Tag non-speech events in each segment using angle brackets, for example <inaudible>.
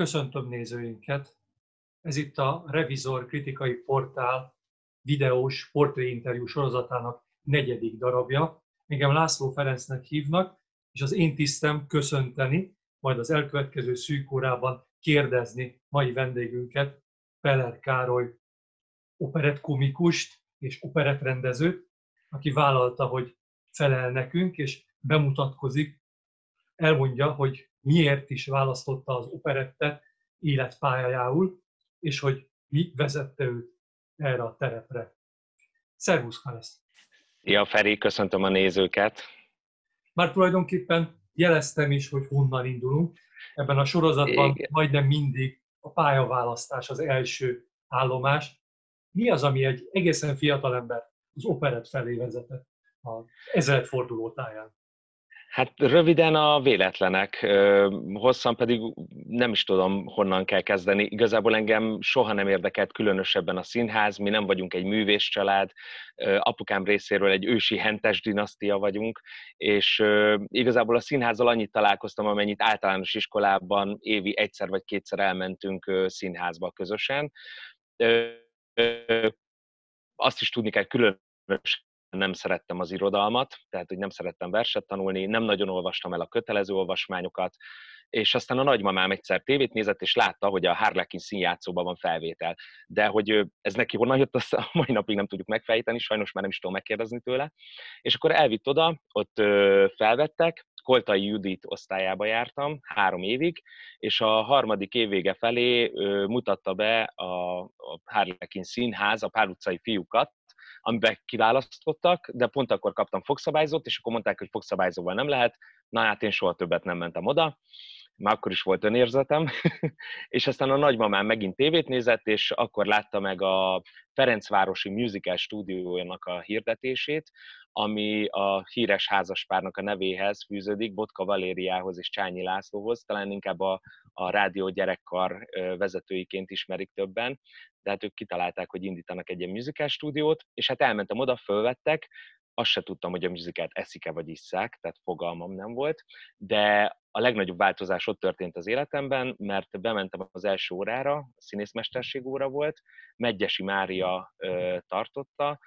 Köszöntöm nézőinket! Ez itt a Revizor kritikai portál videós portréinterjú sorozatának negyedik darabja. Engem László Ferencnek hívnak, és az én tisztem köszönteni, majd az elkövetkező szűk órában kérdezni mai vendégünket, Peller Károly operettkomikust és operettrendezőt, aki vállalta, hogy felel nekünk, és bemutatkozik, elmondja, hogy miért is választotta az operettet életpályájául, és hogy mi vezette őt erre a terepre. Szervusz, Kalesz! Szia, Feri, köszöntöm a nézőket! Már tulajdonképpen jeleztem is, hogy honnan indulunk. Ebben a sorozatban Igen. majdnem mindig a pályaválasztás az első állomás. Mi az, ami egy egészen fiatal ember az operett felé vezetett az ezredforduló táján? Hát röviden a véletlenek, hosszan pedig nem is tudom, honnan kell kezdeni. Igazából engem soha nem érdekelt különösebben a színház, mi nem vagyunk egy művész család, apukám részéről egy ősi hentes dinasztia vagyunk, és igazából a színházzal annyit találkoztam, amennyit általános iskolában évi egyszer vagy kétszer elmentünk színházba közösen. Azt is tudni kell különösen nem szerettem az irodalmat, tehát hogy nem szerettem verset tanulni, nem nagyon olvastam el a kötelező olvasmányokat, és aztán a nagymamám egyszer tévét nézett, és látta, hogy a Harlequin színjátszóban van felvétel. De hogy ez neki honnan jött, azt a mai napig nem tudjuk megfejteni, sajnos már nem is tudom megkérdezni tőle. És akkor elvitt oda, ott felvettek, Koltai Judit osztályába jártam három évig, és a harmadik év vége felé mutatta be a, a Harlequin színház a pár utcai fiúkat, amiben kiválasztottak, de pont akkor kaptam fogszabályzót, és akkor mondták, hogy fogszabályzóval nem lehet, na hát én soha többet nem mentem oda, már akkor is volt önérzetem, <laughs> és aztán a nagymamám megint tévét nézett, és akkor látta meg a Ferencvárosi Musical stúdiójának a hirdetését, ami a híres házaspárnak a nevéhez fűződik, Botka Valériához és Csányi Lászlóhoz, talán inkább a, a rádió gyerekkar vezetőiként ismerik többen, de hát ők kitalálták, hogy indítanak egy ilyen musical stúdiót, és hát elmentem oda, fölvettek, azt se tudtam, hogy a műzikát eszik-e vagy isszák, tehát fogalmam nem volt, de a legnagyobb változás ott történt az életemben, mert bementem az első órára, színészmesterség óra volt, Megyesi Mária ö, tartotta,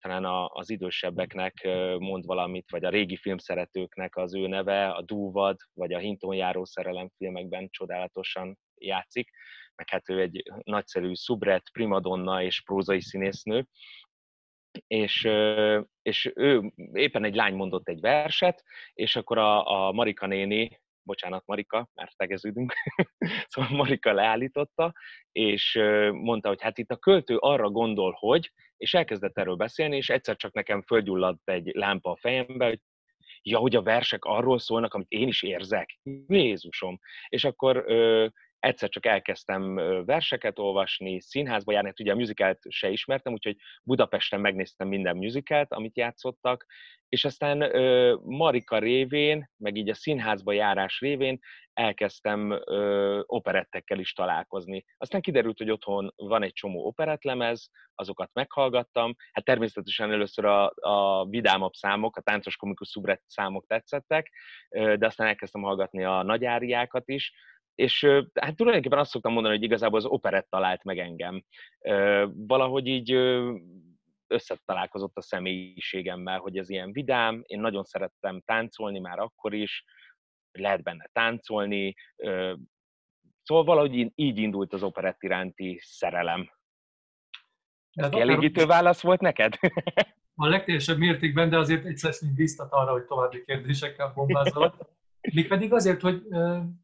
talán a, az idősebbeknek mond valamit, vagy a régi filmszeretőknek az ő neve, a Dúvad, vagy a Hinton járó szerelem filmekben csodálatosan játszik, meg hát ő egy nagyszerű szubret, primadonna és prózai színésznő, és, és ő éppen egy lány mondott egy verset, és akkor a, a Marika néni, bocsánat Marika, már tegeződünk, <laughs> szóval Marika leállította, és mondta, hogy hát itt a költő arra gondol, hogy, és elkezdett erről beszélni, és egyszer csak nekem földgyulladt egy lámpa a fejembe, hogy ja, hogy a versek arról szólnak, amit én is érzek. Jézusom! És akkor egyszer csak elkezdtem verseket olvasni, színházba járni, hát ugye a musicalt se ismertem, úgyhogy Budapesten megnéztem minden musicalt, amit játszottak, és aztán Marika révén, meg így a színházba járás révén elkezdtem operettekkel is találkozni. Aztán kiderült, hogy otthon van egy csomó operettlemez, azokat meghallgattam. Hát természetesen először a, a vidámabb számok, a táncos komikus szubret számok tetszettek, de aztán elkezdtem hallgatni a nagyáriákat is, és hát tulajdonképpen azt szoktam mondani, hogy igazából az operett talált meg engem. Valahogy így összetalálkozott a személyiségemmel, hogy ez ilyen vidám, én nagyon szerettem táncolni már akkor is, lehet benne táncolni, szóval valahogy így indult az operett iránti szerelem. Ez kielégítő válasz volt neked? A legteljesebb mértékben, de azért egyszer biztat arra, hogy további kérdésekkel bombázolok. Mégpedig azért, hogy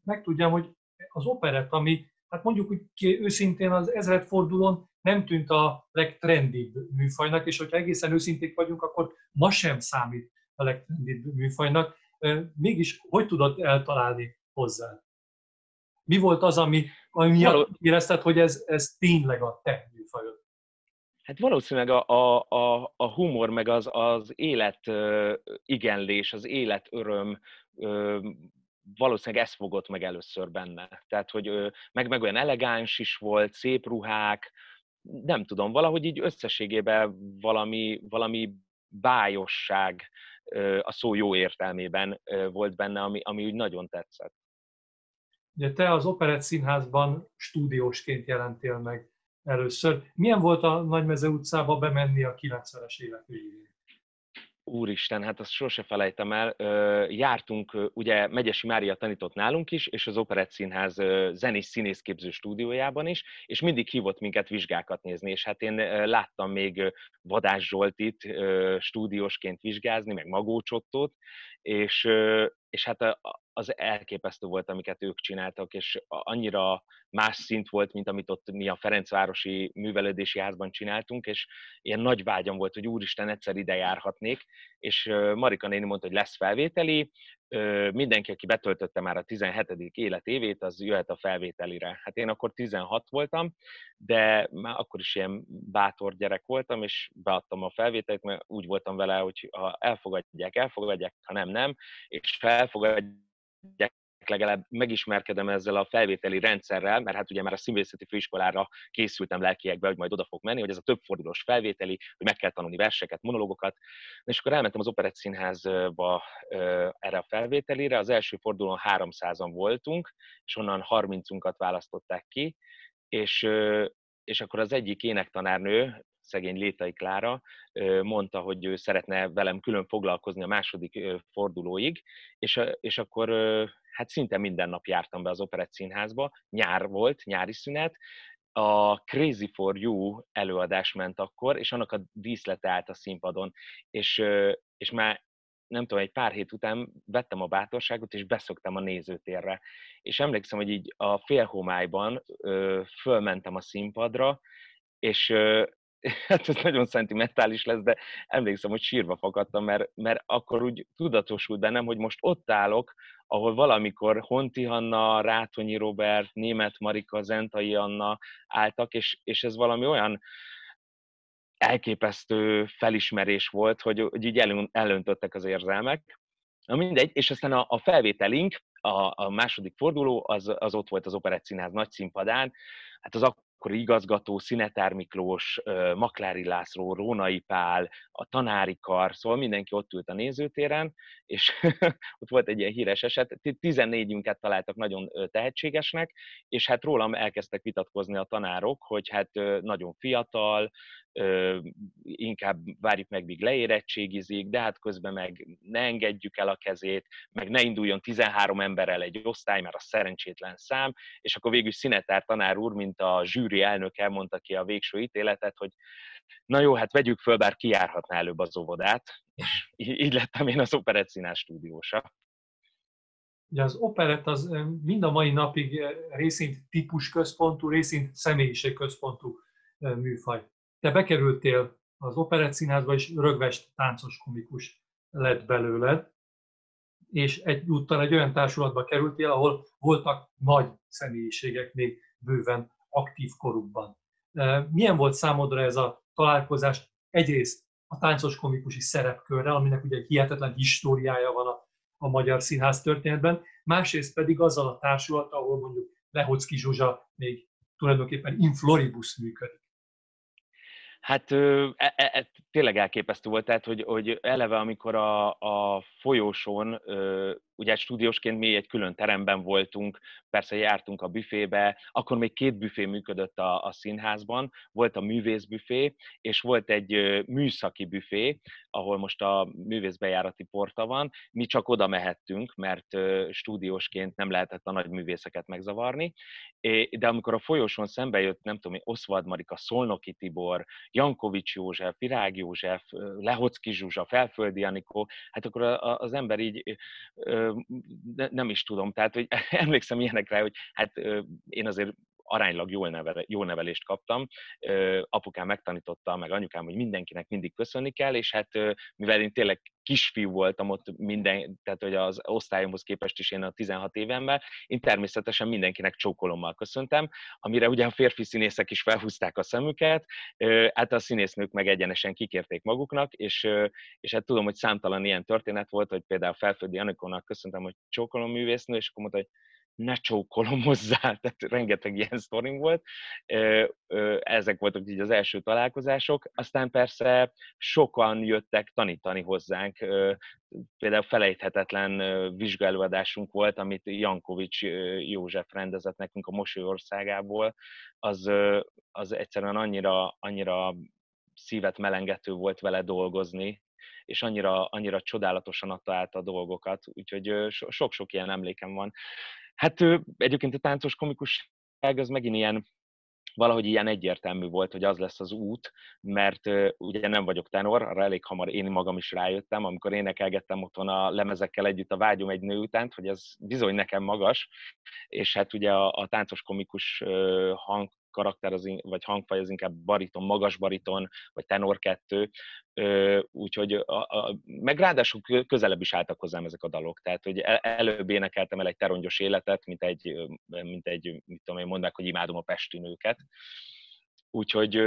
megtudjam, hogy az operett, ami, hát mondjuk úgy őszintén az ezredfordulón nem tűnt a legtrendibb műfajnak, és hogyha egészen őszinték vagyunk, akkor ma sem számít a legtrendibb műfajnak. Mégis hogy tudod eltalálni hozzá? Mi volt az, ami, ami miatt érezted, hogy ez, ez tényleg a te műfajod? Hát valószínűleg a, a, a, a humor, meg az, az élet igenlés, az élet öröm, valószínűleg ez fogott meg először benne. Tehát, hogy meg, meg olyan elegáns is volt, szép ruhák, nem tudom, valahogy így összességében valami, valami bájosság a szó jó értelmében volt benne, ami, ami úgy nagyon tetszett. Ugye te az Operett Színházban stúdiósként jelentél meg először. Milyen volt a Nagymeze utcába bemenni a 90-es évek végén? Úristen, hát azt sose felejtem el. Jártunk, ugye Megyesi Mária tanított nálunk is, és az Operett Színház zenés színészképző stúdiójában is, és mindig hívott minket vizsgákat nézni, és hát én láttam még Vadás Zsoltit stúdiósként vizsgázni, meg Magócsottót, és, és hát az elképesztő volt, amiket ők csináltak, és annyira más szint volt, mint amit ott mi a Ferencvárosi Művelődési Házban csináltunk, és ilyen nagy vágyam volt, hogy úristen, egyszer ide járhatnék, és Marika néni mondta, hogy lesz felvételi, mindenki, aki betöltötte már a 17. életévét, az jöhet a felvételire. Hát én akkor 16 voltam, de már akkor is ilyen bátor gyerek voltam, és beadtam a felvételt, mert úgy voltam vele, hogy ha elfogadják, elfogadják, ha nem, nem, és ha elfogadják, legalább megismerkedem ezzel a felvételi rendszerrel, mert hát ugye már a színvészeti főiskolára készültem lelkiekbe, hogy majd oda fog menni, hogy ez a többfordulós felvételi, hogy meg kell tanulni verseket, monológokat. És akkor elmentem az Operett Színházba erre a felvételire. Az első fordulón 300-an voltunk, és onnan 30-unkat választották ki, és, és akkor az egyik énektanárnő, szegény Létai Klára mondta, hogy ő szeretne velem külön foglalkozni a második fordulóig, és, és akkor hát szinte minden nap jártam be az Operett Színházba, nyár volt, nyári szünet, a Crazy for You előadás ment akkor, és annak a díszlete állt a színpadon, és, és már nem tudom, egy pár hét után vettem a bátorságot, és beszoktam a nézőtérre. És emlékszem, hogy így a félhomályban fölmentem a színpadra, és <laughs> hát ez nagyon szentimentális lesz, de emlékszem, hogy sírva fakadtam, mert, mert akkor úgy tudatosult bennem, hogy most ott állok, ahol valamikor Honti Hanna, Rátonyi Robert, Német Marika, Zentai Anna álltak, és, és ez valami olyan elképesztő felismerés volt, hogy, hogy így elöntöttek az érzelmek. Na mindegy, és aztán a, a felvételink, a, a második forduló, az, az ott volt az Operett Színház nagy színpadán, hát az akkori igazgató, Szinetár Miklós, Maklári László, Rónai Pál, a tanári kar, szóval mindenki ott ült a nézőtéren, és <laughs> ott volt egy ilyen híres eset, 14-ünket találtak nagyon tehetségesnek, és hát rólam elkezdtek vitatkozni a tanárok, hogy hát nagyon fiatal, inkább várjuk meg, míg leérettségizik, de hát közben meg ne engedjük el a kezét, meg ne induljon 13 emberrel egy osztály, mert a szerencsétlen szám, és akkor végül Szinetár tanár úr, mint a zsűri elnök elmondta ki a végső ítéletet, hogy na jó, hát vegyük föl, bár kijárhatná előbb az óvodát, <laughs> és így lettem én az operett színás stúdiósa. Ugye az operett az mind a mai napig részint típus központú, részint személyiség központú műfaj. Te bekerültél az operett színházba, és rögvest táncos komikus lett belőled, és egyúttal egy olyan társulatba kerültél, ahol voltak nagy személyiségek még bőven aktív korukban. Milyen volt számodra ez a találkozás egyrészt a táncos komikusi szerepkörrel, aminek ugye egy hihetetlen históriája van a, a magyar színház történetben, másrészt pedig azzal a társulat, ahol mondjuk Lehocki Zsuzsa még tulajdonképpen in floribus működik. Hát e, e, e, tényleg elképesztő volt, tehát hogy, hogy eleve amikor a, a folyósón ugye stúdiósként mi egy külön teremben voltunk, persze jártunk a büfébe, akkor még két büfé működött a, a színházban, volt a művészbüfé, és volt egy műszaki büfé, ahol most a művészbejárati porta van, mi csak oda mehettünk, mert stúdiósként nem lehetett a nagy művészeket megzavarni, de amikor a folyosón szembe jött, nem tudom, Oszvald Marika, Szolnoki Tibor, Jankovics József, Virág József, Lehocki Zsuzsa, Felföldi Anikó, hát akkor az ember így nem is tudom. Tehát, hogy <laughs> emlékszem ilyenekre, hogy hát én azért aránylag jól, nevel, jól nevelést kaptam. Apukám megtanította, meg anyukám, hogy mindenkinek mindig köszönni kell, és hát mivel én tényleg kisfiú voltam ott minden, tehát hogy az osztályomhoz képest is én a 16 évemben, én természetesen mindenkinek csókolommal köszöntem, amire ugye a férfi színészek is felhúzták a szemüket, hát a színésznők meg egyenesen kikérték maguknak, és, és hát tudom, hogy számtalan ilyen történet volt, hogy például Felföldi Anikónak köszöntem, hogy csókolom művésznő, és akkor mondta, hogy ne csókolom <laughs> hozzá, tehát rengeteg ilyen sztorim volt. Ezek voltak így az első találkozások. Aztán persze sokan jöttek tanítani hozzánk. Például felejthetetlen vizsgálóadásunk volt, amit Jankovics József rendezett nekünk a Mosolyországából. Az, az egyszerűen annyira, annyira szívet melengető volt vele dolgozni, és annyira, annyira csodálatosan adta át a dolgokat, úgyhogy sok-sok ilyen emlékem van. Hát egyébként a táncos komikusság az megint ilyen, valahogy ilyen egyértelmű volt, hogy az lesz az út, mert ugye nem vagyok tenor, arra elég hamar én magam is rájöttem, amikor énekelgettem otthon a lemezekkel együtt a Vágyom egy nő után, hogy ez bizony nekem magas, és hát ugye a, a táncos komikus hang karakter az, vagy hangfaj az inkább bariton, magas bariton, vagy tenor kettő, úgyhogy a, a, meg ráadásul közelebb is álltak hozzám ezek a dalok, tehát hogy előbb énekeltem el egy terongyos életet, mint egy, mint egy mit tudom én, mondják, hogy imádom a pesti nőket, úgyhogy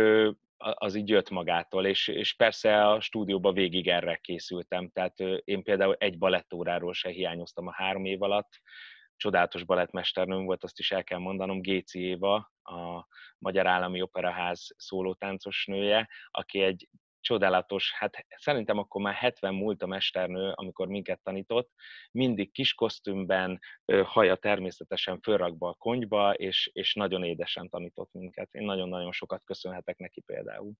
az így jött magától, és, és persze a stúdióban végig erre készültem, tehát én például egy balettóráról se hiányoztam a három év alatt, csodálatos balettmesternőm volt, azt is el kell mondanom, Géci Éva, a Magyar Állami Operaház szólótáncos nője, aki egy csodálatos, hát szerintem akkor már 70 múlt a mesternő, amikor minket tanított, mindig kis kosztümben, haja természetesen fölrakba a konyba, és, és nagyon édesen tanított minket. Én nagyon-nagyon sokat köszönhetek neki például.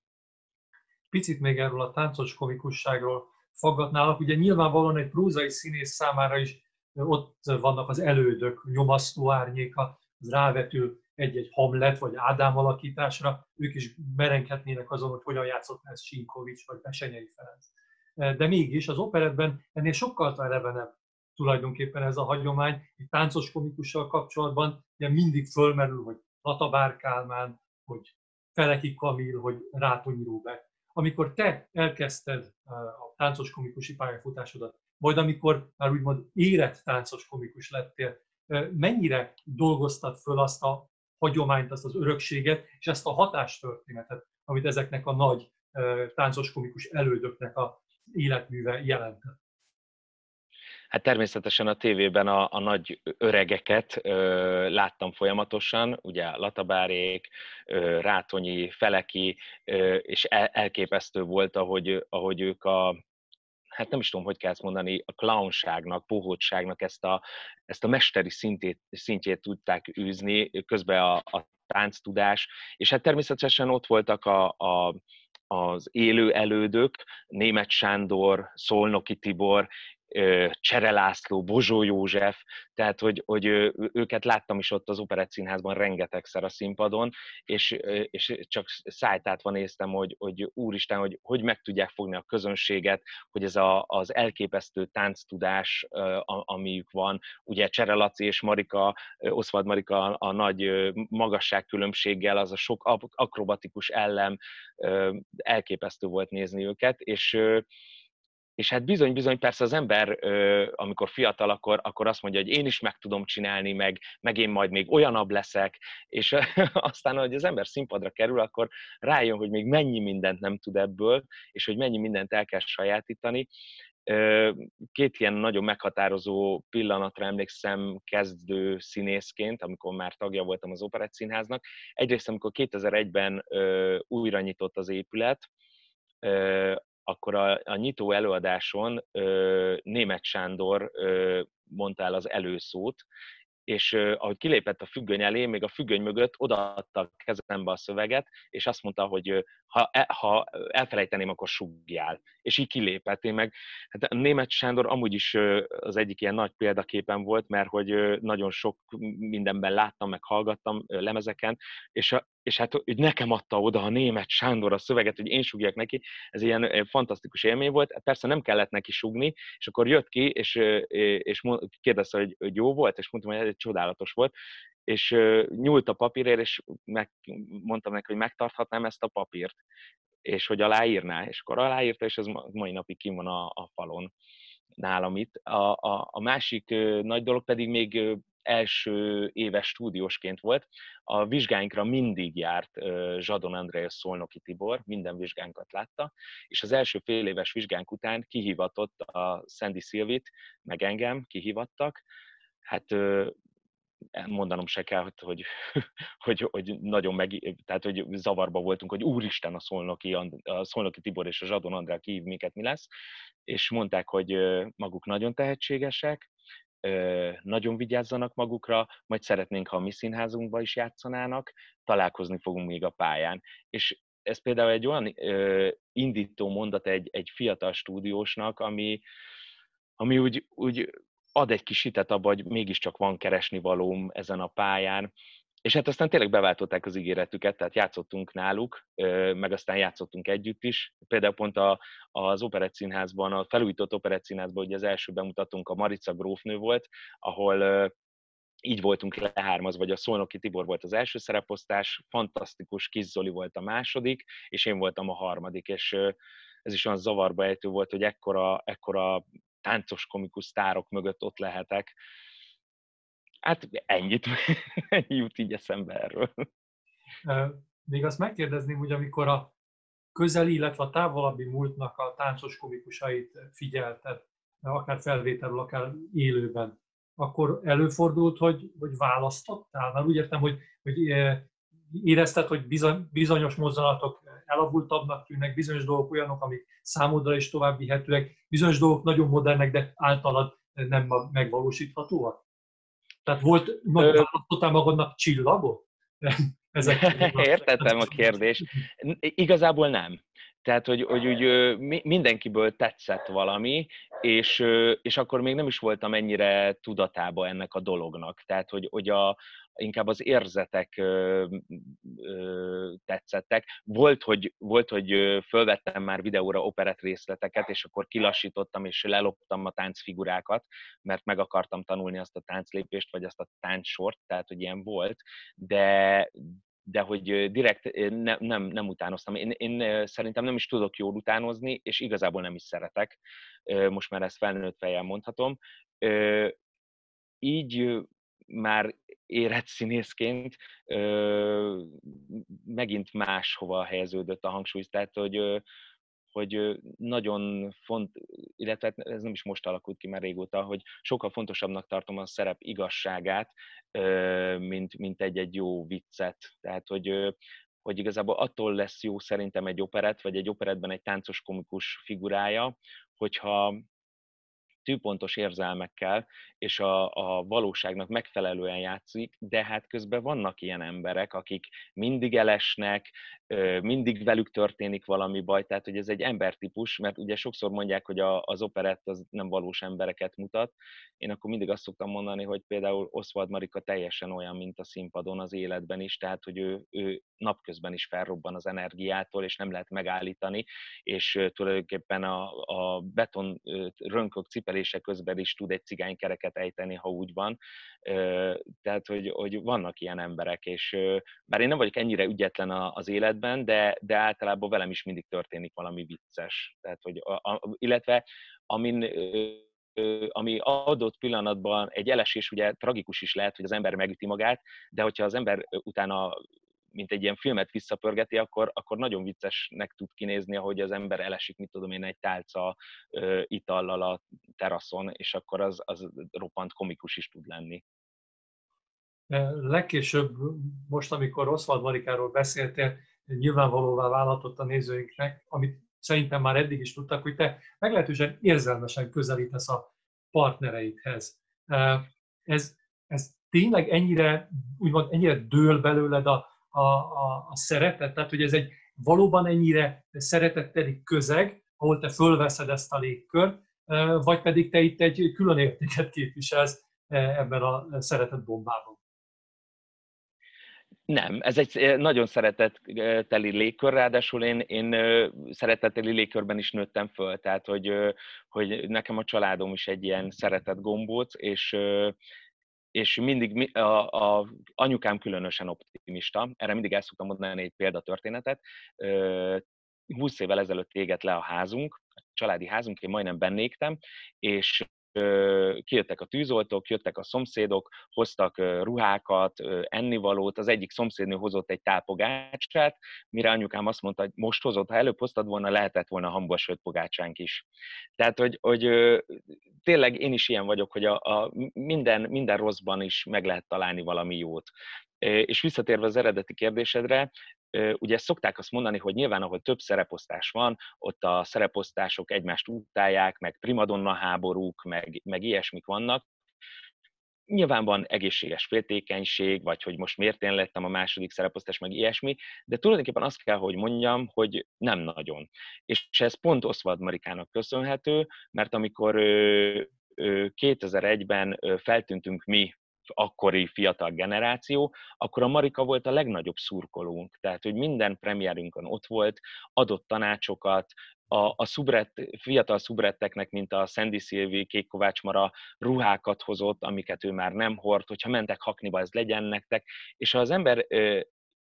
Picit még erről a táncos komikusságról faggatnálak. Ugye nyilvánvalóan egy prózai színész számára is ott vannak az elődök, nyomasztó árnyéka, az rávetül egy-egy Hamlet vagy Ádám alakításra, ők is merenkednének azon, hogy hogyan játszott ez Sinkovics vagy Besenyei Ferenc. De mégis az operetben ennél sokkal elevenebb tulajdonképpen ez a hagyomány. Egy táncos komikussal kapcsolatban ugye mindig fölmerül, hogy Latabár Kálmán, hogy Feleki Kamil, hogy Rátonyi Róbert. Amikor te elkezdted a táncos komikusi pályafutásodat, majd amikor már úgymond érett táncos komikus lettél, mennyire dolgoztad föl azt a hagyományt, azt az örökséget, és ezt a hatástörténetet, amit ezeknek a nagy táncos komikus elődöknek a életműve jelentett? Hát természetesen a tévében a, a nagy öregeket ö, láttam folyamatosan, ugye Latabárék, ö, Rátonyi, Feleki, ö, és el, elképesztő volt, ahogy, ahogy ők a, hát nem is tudom, hogy kell ezt mondani, a clownságnak, pohótságnak ezt a, ezt a mesteri szintét, szintjét tudták űzni, közben a, a tánctudás, és hát természetesen ott voltak a, a az élő elődök, Német Sándor, Szolnoki Tibor, Csere László, Bozsó József, tehát hogy, hogy őket láttam is ott az Operett Színházban rengetegszer a színpadon, és, és csak szájtátva néztem, hogy, hogy úristen, hogy hogy meg tudják fogni a közönséget, hogy ez a, az elképesztő tánctudás, amiük van, ugye Csere Laci és Marika, Oszvald Marika a nagy magasságkülönbséggel, az a sok akrobatikus ellem, elképesztő volt nézni őket, és és hát bizony-bizony persze az ember, amikor fiatal, akkor, akkor azt mondja, hogy én is meg tudom csinálni, meg, meg én majd még olyanabb leszek, és <laughs> aztán, hogy az ember színpadra kerül, akkor rájön, hogy még mennyi mindent nem tud ebből, és hogy mennyi mindent el kell sajátítani. Két ilyen nagyon meghatározó pillanatra emlékszem kezdő színészként, amikor már tagja voltam az Operett Színháznak. Egyrészt, amikor 2001-ben újra nyitott az épület, akkor a, a nyitó előadáson ö, Német Sándor ö, mondta el az előszót, és ö, ahogy kilépett a függöny elé, még a függöny mögött odaadta a kezembe a szöveget, és azt mondta, hogy ha, e, ha elfelejteném, akkor sugjál. És így kilépett. Én meg, hát német Sándor amúgy is az egyik ilyen nagy példaképen volt, mert hogy nagyon sok mindenben láttam, meg hallgattam lemezeken, és, a, és hát hogy nekem adta oda a német Sándor a szöveget, hogy én sugjak neki, ez ilyen fantasztikus élmény volt. Hát persze nem kellett neki sugni, és akkor jött ki, és, és kérdezte, hogy, hogy jó volt, és mondtam, hogy ez egy csodálatos volt, és nyúlt a papírért, és meg, mondtam neki, hogy megtarthatnám ezt a papírt, és hogy aláírná, és akkor aláírta, és ez mai napig kim van a, a falon nálam itt. A, a, a másik nagy dolog pedig még első éves stúdiósként volt. A vizsgáinkra mindig járt Zsadon András Szolnoki Tibor, minden vizsgánkat látta, és az első fél éves vizsgánk után kihivatott a Sandy Szilvit, meg engem kihivattak, hát mondanom se kell, hogy, <laughs> hogy, hogy, nagyon meg, tehát hogy zavarba voltunk, hogy úristen a Szolnoki, a Szolnoki Tibor és a Zsadon Andrá kihív minket, mi lesz, és mondták, hogy maguk nagyon tehetségesek, nagyon vigyázzanak magukra, majd szeretnénk, ha a mi színházunkba is játszanának, találkozni fogunk még a pályán. És ez például egy olyan indító mondat egy, egy fiatal stúdiósnak, ami, ami úgy, úgy ad egy kis hitet abba, hogy mégiscsak van keresni valóm ezen a pályán, és hát aztán tényleg beváltották az ígéretüket, tehát játszottunk náluk, meg aztán játszottunk együtt is. Például pont a, az Operett a felújított Operett Színházban, ugye az első bemutatunk a Marica grófnő volt, ahol így voltunk lehármaz, vagy a Szolnoki Tibor volt az első szereposztás, fantasztikus Kis Zoli volt a második, és én voltam a harmadik, és ez is olyan zavarba ejtő volt, hogy ekkora, ekkora táncos komikus sztárok mögött ott lehetek. Hát ennyit, ennyi <laughs> jut így eszembe erről. Még azt megkérdezném, hogy amikor a közeli, illetve a távolabbi múltnak a táncos komikusait figyelted, akár felvételről, akár élőben, akkor előfordult, hogy, hogy választottál? Mert úgy értem, hogy, hogy érezted, hogy bizonyos mozzanatok elavultabbnak tűnnek, bizonyos dolgok olyanok, amik számodra is tovább vihetőek, bizonyos dolgok nagyon modernek, de általad nem megvalósíthatóak? Tehát volt, választottál magadnak csillagot? <laughs> Ezek <laughs> Értettem a kérdést. Igazából nem. Tehát, hogy, hogy úgy mindenkiből tetszett valami, és, és akkor még nem is voltam ennyire tudatába ennek a dolognak. Tehát, hogy, hogy a, inkább az érzetek ö, ö, tetszettek. Volt hogy, volt, hogy fölvettem már videóra operett részleteket, és akkor kilassítottam, és leloptam a táncfigurákat, mert meg akartam tanulni azt a tánclépést, vagy azt a táncsort, tehát, hogy ilyen volt, de, de hogy direkt ne, nem, nem utánoztam. Én, én szerintem nem is tudok jól utánozni, és igazából nem is szeretek. Most már ezt felnőtt fejjel mondhatom. Így már érett színészként megint máshova helyeződött a hangsúly, tehát hogy, hogy nagyon font, illetve ez nem is most alakult ki már régóta, hogy sokkal fontosabbnak tartom a szerep igazságát, mint, mint egy-egy jó viccet. Tehát, hogy, hogy igazából attól lesz jó szerintem egy operett, vagy egy operetben egy táncos komikus figurája, hogyha tűpontos érzelmekkel, és a, a valóságnak megfelelően játszik, de hát közben vannak ilyen emberek, akik mindig elesnek, mindig velük történik valami baj, tehát hogy ez egy embertípus, mert ugye sokszor mondják, hogy a, az operett az nem valós embereket mutat. Én akkor mindig azt szoktam mondani, hogy például Oswald Marika teljesen olyan, mint a színpadon az életben is, tehát hogy ő, ő napközben is felrobban az energiától, és nem lehet megállítani, és tulajdonképpen a, a beton rönkök cipelése közben is tud egy cigánykereket ejteni, ha úgy van. Tehát, hogy, hogy vannak ilyen emberek, és bár én nem vagyok ennyire ügyetlen az életben, de, de általában velem is mindig történik valami vicces. Tehát, hogy a, a, illetve amin ami adott pillanatban egy elesés ugye tragikus is lehet, hogy az ember megüti magát, de hogyha az ember utána mint egy ilyen filmet visszapörgeti, akkor, akkor nagyon viccesnek tud kinézni, ahogy az ember elesik, mit tudom én, egy tálca ö, itallal a teraszon, és akkor az, az roppant komikus is tud lenni. Legkésőbb, most, amikor Oswald Marikáról beszéltél, nyilvánvalóvá válhatott a nézőinknek, amit szerintem már eddig is tudtak, hogy te meglehetősen érzelmesen közelítesz a partnereidhez. Ez, ez tényleg ennyire, úgymond ennyire dől belőled a, a, a, a szeretet, tehát hogy ez egy valóban ennyire szeretetteli közeg, ahol te fölveszed ezt a légkört, vagy pedig te itt egy külön értéket képviselsz ebben a szeretett bombában. Nem, ez egy nagyon szeretetteli légkör, ráadásul én, én szeretetteli légkörben is nőttem föl, tehát hogy, hogy nekem a családom is egy ilyen szeretett gombóc, és és mindig a, a anyukám különösen optimista, erre mindig el szoktam mondani egy példatörténetet. 20 évvel ezelőtt égett le a házunk, a családi házunk, én majdnem bennéktem, és kijöttek a tűzoltók, jöttek a szomszédok, hoztak ruhákat, ennivalót, az egyik szomszédnő hozott egy tápogácsát, mire anyukám azt mondta, hogy most hozott, ha előbb hoztad volna, lehetett volna hambas sőt pogácsánk is. Tehát, hogy, hogy tényleg én is ilyen vagyok, hogy a, a minden, minden rosszban is meg lehet találni valami jót. És visszatérve az eredeti kérdésedre, ugye szokták azt mondani, hogy nyilván, ahol több szereposztás van, ott a szereposztások egymást utálják, meg primadonna háborúk, meg, meg ilyesmik vannak, Nyilván van egészséges féltékenység, vagy hogy most miért én lettem a második szereposztás, meg ilyesmi, de tulajdonképpen azt kell, hogy mondjam, hogy nem nagyon. És ez pont Oswald Marikának köszönhető, mert amikor 2001-ben feltűntünk mi akkori fiatal generáció, akkor a Marika volt a legnagyobb szurkolónk. Tehát, hogy minden premierünkön ott volt, adott tanácsokat, a, a szubret, fiatal szubretteknek, mint a Sandy Szilvi, Kék Kovács Mara ruhákat hozott, amiket ő már nem hord, hogyha mentek hakniba, ez legyen nektek. És ha az ember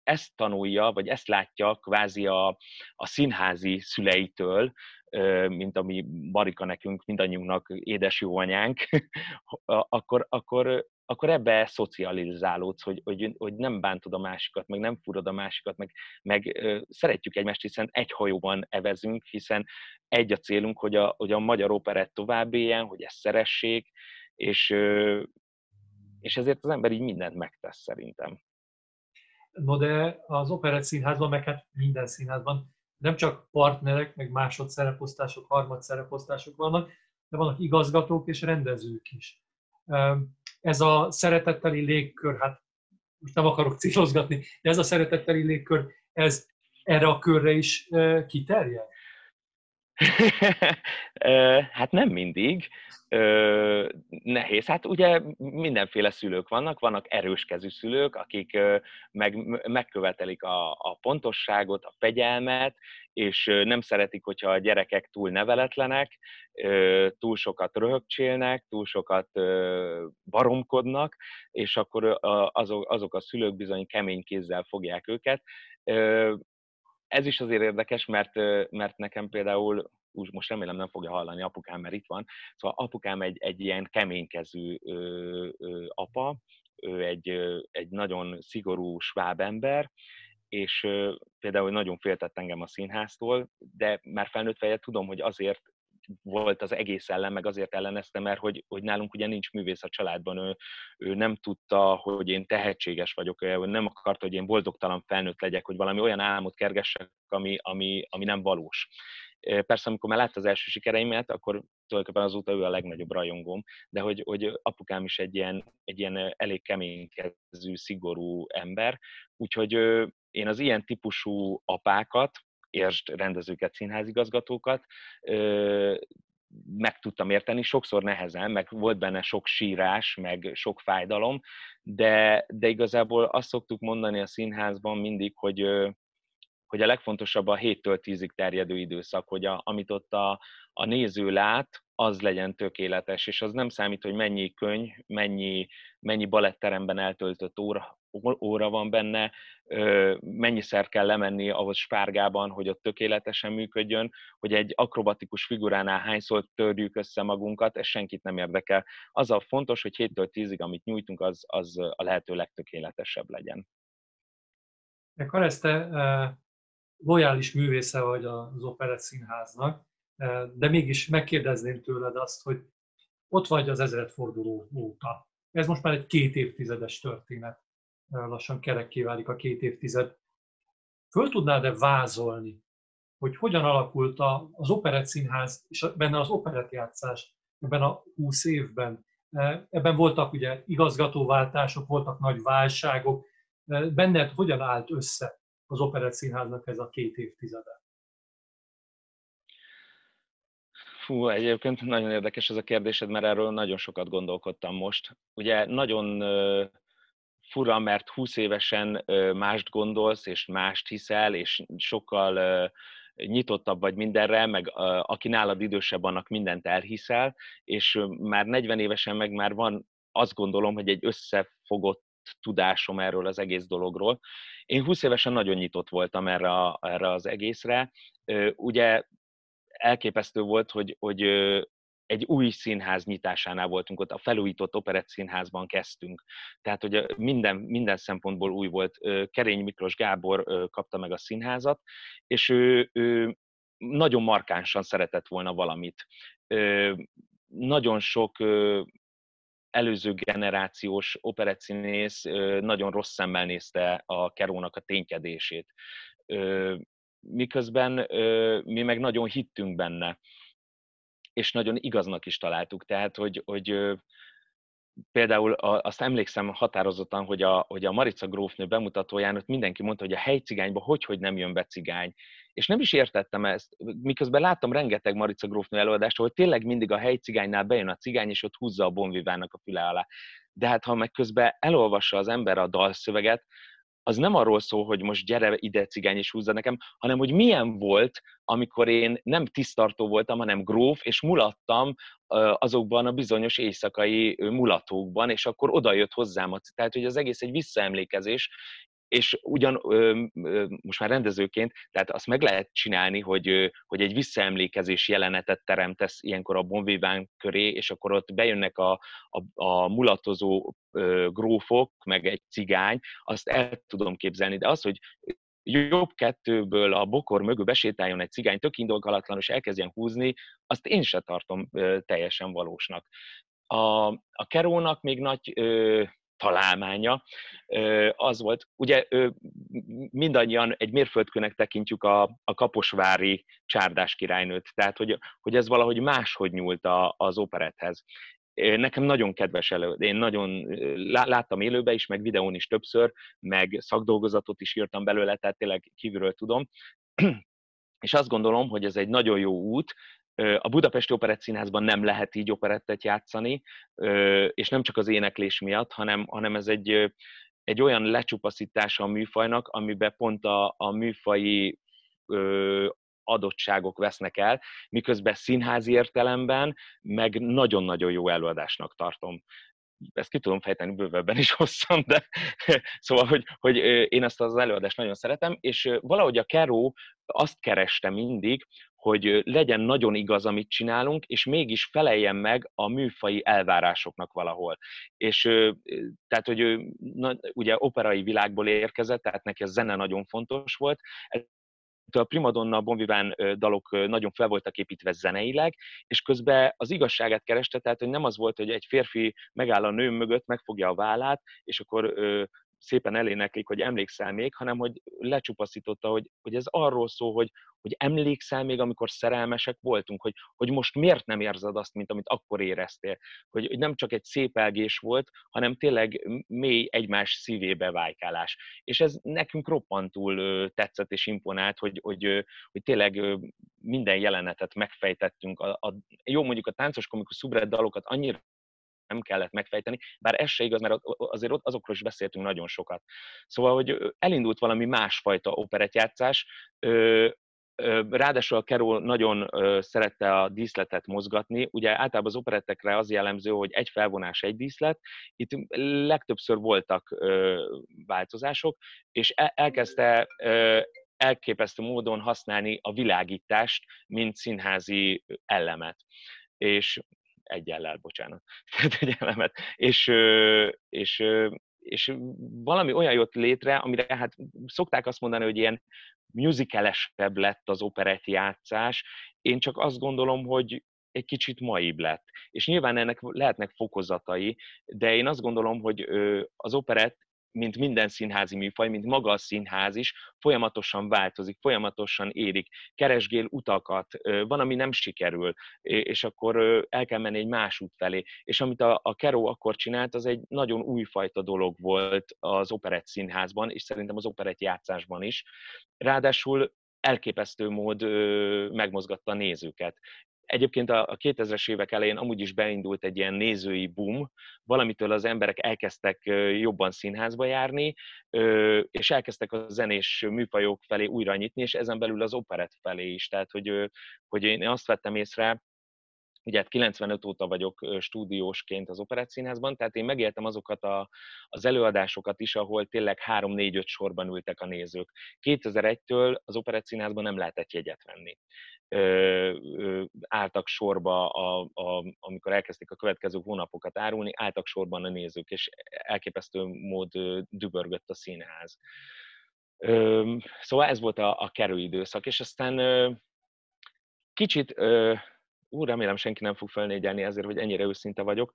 ezt tanulja, vagy ezt látja kvázi a, a színházi szüleitől, mint ami Marika nekünk, mindannyiunknak édes jó anyánk, <laughs> akkor, akkor, akkor ebbe szocializálódsz, hogy, hogy, hogy nem bántod a másikat, meg nem furod a másikat, meg, meg ö, szeretjük egymást, hiszen egy hajóban evezünk, hiszen egy a célunk, hogy a, hogy a magyar operett tovább éljen, hogy ezt szeressék, és, ö, és ezért az ember így mindent megtesz szerintem. No de az operett színházban, meg hát minden színházban nem csak partnerek, meg másodszereposztások, harmadszereposztások vannak, de vannak igazgatók és rendezők is ez a szeretetteli légkör, hát most nem akarok célozgatni, de ez a szeretetteli légkör, ez erre a körre is kiterjed? <laughs> hát nem mindig. Nehéz. Hát ugye mindenféle szülők vannak, vannak erőskezű szülők, akik meg, megkövetelik a, a pontosságot, a fegyelmet, és nem szeretik, hogyha a gyerekek túl neveletlenek, túl sokat röhögcsélnek, túl sokat baromkodnak, és akkor azok, azok a szülők bizony kemény kézzel fogják őket ez is azért érdekes, mert, mert nekem például, úgy most remélem nem fogja hallani apukám, mert itt van, szóval apukám egy, egy ilyen keménykezű ö, ö, apa, ő egy, egy nagyon szigorú sváb ember, és ö, például nagyon féltett engem a színháztól, de már felnőtt feje tudom, hogy azért volt az egész ellen, meg azért ellenezte, mert hogy, hogy nálunk ugye nincs művész a családban, ő, ő nem tudta, hogy én tehetséges vagyok, ő nem akarta, hogy én boldogtalan felnőtt legyek, hogy valami olyan álmot kergessek, ami, ami, ami nem valós. Persze, amikor már látta az első sikereimet, akkor tulajdonképpen azóta ő a legnagyobb rajongóm, de hogy, hogy apukám is egy ilyen, egy ilyen elég keménykezű, szigorú ember, úgyhogy én az ilyen típusú apákat, értsd rendezőket, színházigazgatókat, meg tudtam érteni, sokszor nehezen, meg volt benne sok sírás, meg sok fájdalom, de, de igazából azt szoktuk mondani a színházban mindig, hogy, hogy a legfontosabb a 7-től 10-ig terjedő időszak, hogy a, amit ott a, a néző lát, az legyen tökéletes, és az nem számít, hogy mennyi könyv, mennyi, mennyi baletteremben eltöltött óra, óra van benne, mennyiszer kell lemenni ahhoz spárgában, hogy ott tökéletesen működjön, hogy egy akrobatikus figuránál hányszor törjük össze magunkat, ez senkit nem érdekel. Az a fontos, hogy 7-től 10-ig, amit nyújtunk, az, az a lehető legtökéletesebb legyen. Kareszte, lojális művésze vagy az Operett Színháznak, de mégis megkérdezném tőled azt, hogy ott vagy az ezredforduló óta. Ez most már egy két évtizedes történet. Lassan kerekké válik a két évtized. Föl tudnád-e vázolni, hogy hogyan alakult az Operett Színház és benne az operettjátszás ebben a húsz évben? Ebben voltak ugye igazgatóváltások, voltak nagy válságok. Benned hogyan állt össze az Operett Színháznak ez a két évtizede? Fú, egyébként nagyon érdekes ez a kérdésed, mert erről nagyon sokat gondolkodtam most. Ugye nagyon fura, mert 20 évesen mást gondolsz, és mást hiszel, és sokkal nyitottabb vagy mindenre, meg aki nálad idősebb, annak mindent elhiszel, és már 40 évesen meg már van, azt gondolom, hogy egy összefogott tudásom erről az egész dologról. Én 20 évesen nagyon nyitott voltam erre, a, erre az egészre. Ugye elképesztő volt, hogy, hogy egy új színház nyitásánál voltunk ott, a felújított operett színházban kezdtünk. Tehát, hogy minden, minden szempontból új volt. Kerény Miklós Gábor kapta meg a színházat, és ő, ő nagyon markánsan szeretett volna valamit. Nagyon sok előző generációs operettszínész nagyon rossz szemmel nézte a Kerónak a ténykedését. Miközben mi meg nagyon hittünk benne, és nagyon igaznak is találtuk. Tehát, hogy, hogy például azt emlékszem határozottan, hogy a, hogy a Marica grófnő bemutatóján ott mindenki mondta, hogy a helycigányba hogy, hogy nem jön be cigány. És nem is értettem ezt, miközben láttam rengeteg Marica grófnő előadást, hogy tényleg mindig a helycigánynál bejön a cigány, és ott húzza a bonvivának a füle alá. De hát ha meg közben elolvassa az ember a dalszöveget, az nem arról szól, hogy most gyere ide cigány és húzza nekem, hanem hogy milyen volt, amikor én nem tisztartó voltam, hanem gróf, és mulattam azokban a bizonyos éjszakai mulatókban, és akkor oda jött hozzám. Tehát, hogy az egész egy visszaemlékezés, és ugyan most már rendezőként, tehát azt meg lehet csinálni, hogy, hogy egy visszaemlékezés jelenetet teremtesz ilyenkor a bonvíván köré, és akkor ott bejönnek a, a, a mulatozó grófok, meg egy cigány, azt el tudom képzelni, de az, hogy jobb kettőből a bokor mögül besétáljon egy cigány tök indokolatlan, és elkezdjen húzni, azt én se tartom teljesen valósnak. A, a Kerónak még nagy találmánya az volt, ugye mindannyian egy mérföldkőnek tekintjük a, a kaposvári csárdás királynőt, tehát hogy, hogy ez valahogy máshogy nyúlt a, az operethez. Nekem nagyon kedves elő, én nagyon láttam élőbe is, meg videón is többször, meg szakdolgozatot is írtam belőle, tehát tényleg kívülről tudom. <clears throat> És azt gondolom, hogy ez egy nagyon jó út, a Budapesti Operett Színházban nem lehet így operettet játszani, és nem csak az éneklés miatt, hanem, hanem ez egy, egy olyan lecsupaszítása a műfajnak, amiben pont a, a műfai adottságok vesznek el, miközben színházi értelemben meg nagyon-nagyon jó előadásnak tartom ezt ki tudom fejteni bővebben is <laughs> hosszan, de szóval, hogy, hogy én ezt az előadást nagyon szeretem, és valahogy a Keró azt kereste mindig, hogy legyen nagyon igaz, amit csinálunk, és mégis feleljen meg a műfai elvárásoknak valahol. És tehát, hogy ő ugye operai világból érkezett, tehát neki a zene nagyon fontos volt, a primadonna bonviván dalok nagyon fel voltak építve zeneileg, és közben az igazságát kereste, tehát hogy nem az volt, hogy egy férfi megáll a nő mögött, megfogja a vállát, és akkor szépen eléneklik, hogy emlékszel még, hanem hogy lecsupaszította, hogy, hogy ez arról szól, hogy, hogy emlékszel még, amikor szerelmesek voltunk, hogy, hogy most miért nem érzed azt, mint amit akkor éreztél. Hogy, hogy nem csak egy szép elgés volt, hanem tényleg mély egymás szívébe vájkálás. És ez nekünk roppantul tetszett és imponált, hogy, hogy, hogy tényleg minden jelenetet megfejtettünk. A, a, jó, mondjuk a táncos komikus szubred dalokat annyira nem kellett megfejteni, bár ez se igaz, mert azért ott azokról is beszéltünk nagyon sokat. Szóval, hogy elindult valami másfajta operetjátszás, Ráadásul a Keró nagyon szerette a díszletet mozgatni. Ugye általában az operettekre az jellemző, hogy egy felvonás, egy díszlet. Itt legtöbbször voltak változások, és elkezdte elképesztő módon használni a világítást, mint színházi elemet. És egy ellel, bocsánat, <laughs> egy elemet, és, és, és valami olyan jött létre, amire hát szokták azt mondani, hogy ilyen musicalesebb lett az operett játszás, én csak azt gondolom, hogy egy kicsit maibb lett. És nyilván ennek lehetnek fokozatai, de én azt gondolom, hogy az operett mint minden színházi műfaj, mint maga a színház is, folyamatosan változik, folyamatosan érik, keresgél utakat, van, ami nem sikerül, és akkor el kell menni egy más út felé. És amit a, a Keró akkor csinált, az egy nagyon újfajta dolog volt az operett színházban, és szerintem az operett játszásban is. Ráadásul elképesztő mód megmozgatta a nézőket. Egyébként a 2000-es évek elején amúgy is beindult egy ilyen nézői boom, valamitől az emberek elkezdtek jobban színházba járni, és elkezdtek a zenés műfajok felé újra nyitni, és ezen belül az operett felé is. Tehát, hogy, hogy én azt vettem észre, ugye 95 hát óta vagyok stúdiósként az Operett tehát én megéltem azokat a, az előadásokat is, ahol tényleg 3-4-5 sorban ültek a nézők. 2001-től az Operett nem lehetett jegyet venni. Ö, ö, álltak sorba, a, a, amikor elkezdték a következő hónapokat árulni, álltak sorban a nézők, és elképesztő mód dübörgött a színház. Ö, szóval ez volt a, a kerülidőszak, és aztán ö, kicsit ö, ú, remélem senki nem fog felnégyelni ezért, hogy ennyire őszinte vagyok.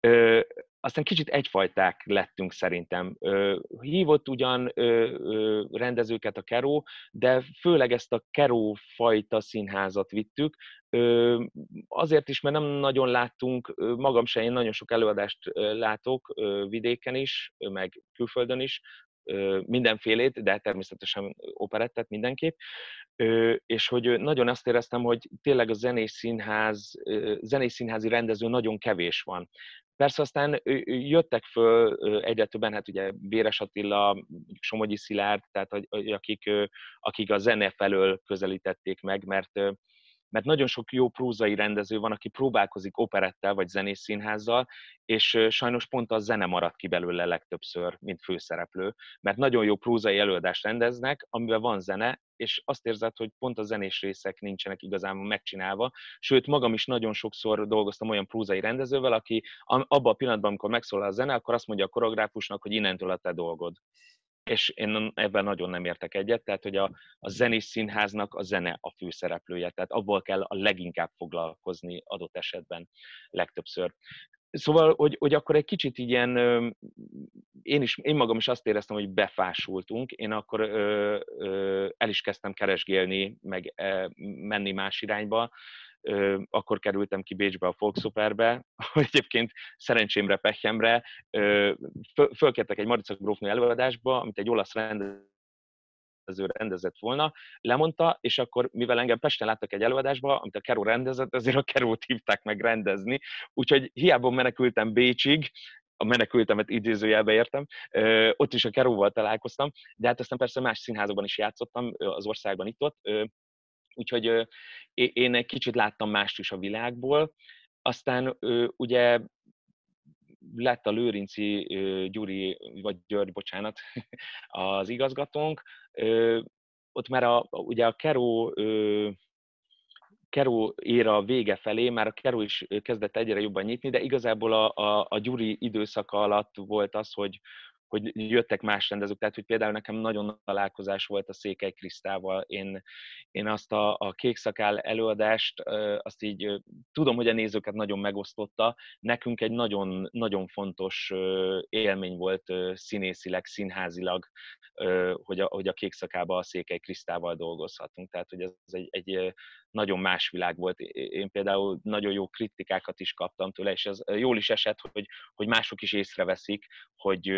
Ö, aztán kicsit egyfajták lettünk szerintem. Ö, hívott ugyan ö, ö, rendezőket a Keró, de főleg ezt a Keró fajta színházat vittük, ö, azért is, mert nem nagyon láttunk, magam se, én nagyon sok előadást látok vidéken is, meg külföldön is, mindenfélét, de természetesen operettet mindenképp, és hogy nagyon azt éreztem, hogy tényleg a zenés színház, zenés színházi rendező nagyon kevés van. Persze aztán jöttek föl egyre többen, hát ugye Béres Attila, Somogyi Szilárd, tehát akik, akik a zene felől közelítették meg, mert mert nagyon sok jó prózai rendező van, aki próbálkozik operettel vagy zenés színházzal, és sajnos pont a zene marad ki belőle legtöbbször, mint főszereplő, mert nagyon jó prózai előadást rendeznek, amiben van zene, és azt érzed, hogy pont a zenés részek nincsenek igazán megcsinálva. Sőt, magam is nagyon sokszor dolgoztam olyan prózai rendezővel, aki abban a pillanatban, amikor megszólal a zene, akkor azt mondja a koreográfusnak, hogy innentől a te dolgod és én ebben nagyon nem értek egyet, tehát hogy a, a zenés színháznak a zene a főszereplője, tehát abból kell a leginkább foglalkozni adott esetben legtöbbször. Szóval, hogy, hogy akkor egy kicsit ilyen, én, is, én magam is azt éreztem, hogy befásultunk, én akkor ö, ö, el is kezdtem keresgélni, meg ö, menni más irányba, akkor kerültem ki Bécsbe a Volksoperbe, hogy egyébként szerencsémre, pehjemre fölkértek egy Marica Grófnő előadásba, amit egy olasz rendező rendezett volna, lemondta, és akkor, mivel engem Pesten láttak egy előadásba, amit a Keró rendezett, ezért a Kerót hívták meg rendezni, úgyhogy hiába menekültem Bécsig, a menekültemet idézőjelbe értem, ott is a Keróval találkoztam, de hát aztán persze más színházakban is játszottam az országban itt-ott, Úgyhogy én egy kicsit láttam mást is a világból. Aztán ugye lett a Lőrinci Gyuri, vagy György, bocsánat, <laughs> az igazgatónk. Ott már a, ugye a Keró Keró éra vége felé, már a Keró is kezdett egyre jobban nyitni, de igazából a, a, a Gyuri időszaka alatt volt az, hogy, hogy jöttek más rendezők, tehát hogy például nekem nagyon találkozás volt a Székely Krisztával. Én, én azt a, a Kék Szakál előadást, azt így tudom, hogy a nézőket nagyon megosztotta. Nekünk egy nagyon, nagyon fontos élmény volt színészileg, színházilag, hogy a, hogy a Kék Szakába a Székely Krisztával dolgozhatunk. Tehát, hogy ez egy, egy nagyon más világ volt. Én például nagyon jó kritikákat is kaptam tőle, és ez jól is esett, hogy, hogy mások is észreveszik, hogy,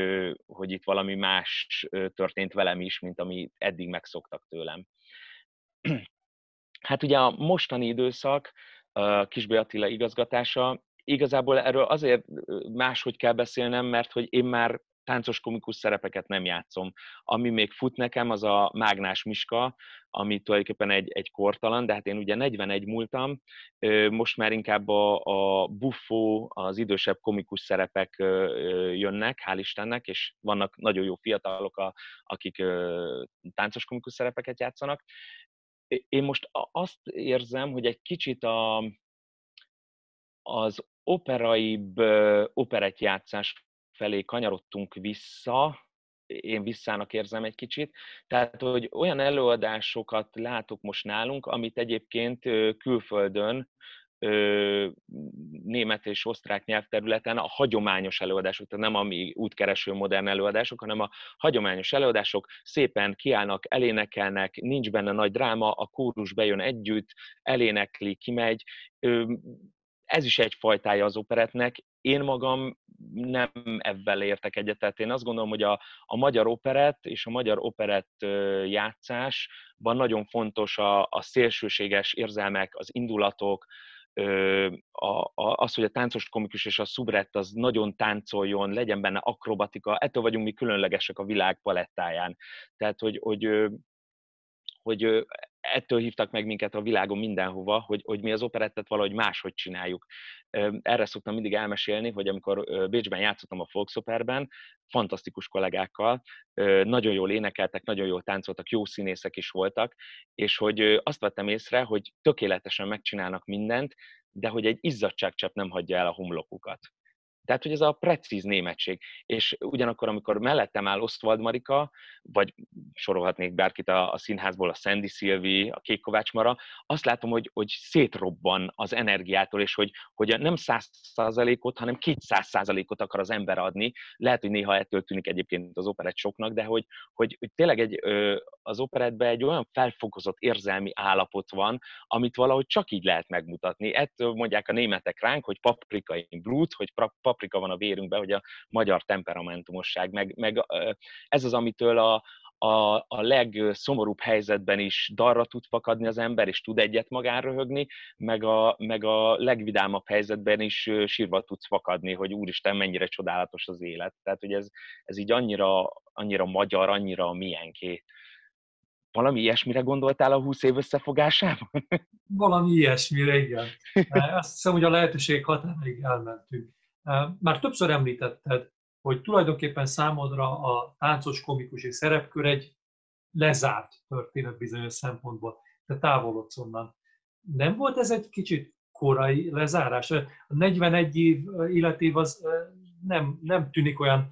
hogy itt valami más történt velem is, mint ami eddig megszoktak tőlem. Hát ugye a mostani időszak, Kisbe Attila igazgatása, igazából erről azért máshogy kell beszélnem, mert hogy én már táncos komikus szerepeket nem játszom. Ami még fut nekem, az a Mágnás Miska, ami tulajdonképpen egy, egy kortalan, de hát én ugye 41 múltam, most már inkább a, a buffó, az idősebb komikus szerepek jönnek, hál' Istennek, és vannak nagyon jó fiatalok, a, akik táncos komikus szerepeket játszanak. Én most azt érzem, hogy egy kicsit a, az operaibb operettjátszás felé kanyarodtunk vissza, én visszának érzem egy kicsit. Tehát, hogy olyan előadásokat látok most nálunk, amit egyébként külföldön, német és osztrák nyelvterületen a hagyományos előadások, tehát nem a mi útkereső modern előadások, hanem a hagyományos előadások szépen kiállnak, elénekelnek, nincs benne nagy dráma, a kórus bejön együtt, elénekli, kimegy, ez is egy fajtája az operetnek. Én magam nem ebben értek egyet. Tehát én azt gondolom, hogy a, a magyar operett és a magyar operett játszásban nagyon fontos a, a szélsőséges érzelmek, az indulatok, a, a, az, hogy a táncos komikus és a szubrett az nagyon táncoljon, legyen benne akrobatika, ettől vagyunk mi különlegesek a világ palettáján. Tehát, hogy, hogy, hogy ettől hívtak meg minket a világon mindenhova, hogy, hogy mi az operettet valahogy máshogy csináljuk. Erre szoktam mindig elmesélni, hogy amikor Bécsben játszottam a Volksoperben, fantasztikus kollégákkal, nagyon jól énekeltek, nagyon jól táncoltak, jó színészek is voltak, és hogy azt vettem észre, hogy tökéletesen megcsinálnak mindent, de hogy egy izzadságcsepp nem hagyja el a homlokukat. Tehát, hogy ez a precíz németség. És ugyanakkor, amikor mellettem áll Osztvald Marika, vagy sorolhatnék bárkit a, a színházból, a Sandy Szilvi, a Kék Kovács Mara, azt látom, hogy, hogy szétrobban az energiától, és hogy, hogy nem száz százalékot, hanem kétszáz százalékot akar az ember adni. Lehet, hogy néha ettől tűnik egyébként az operett soknak, de hogy, hogy, hogy tényleg egy, az operettben egy olyan felfokozott érzelmi állapot van, amit valahogy csak így lehet megmutatni. Ettől mondják a németek ránk, hogy paprika in blood, hogy paprika van a vérünkben, hogy a magyar temperamentumosság, meg, meg ez az, amitől a, a, a legszomorúbb helyzetben is darra tud fakadni az ember, és tud egyet magán röhögni, meg a, meg a legvidámabb helyzetben is sírva tudsz fakadni, hogy úristen, mennyire csodálatos az élet. Tehát, hogy ez, ez így annyira, annyira magyar, annyira milyenké. Valami ilyesmire gondoltál a 20 év összefogásában? Valami ilyesmire, igen. Azt hiszem, hogy a lehetőség határig elmentünk. Már többször említetted, hogy tulajdonképpen számodra a táncos komikus szerepkör egy lezárt történet bizonyos szempontból. Te távolodsz onnan. Nem volt ez egy kicsit korai lezárás? A 41 év életév az nem, nem tűnik olyan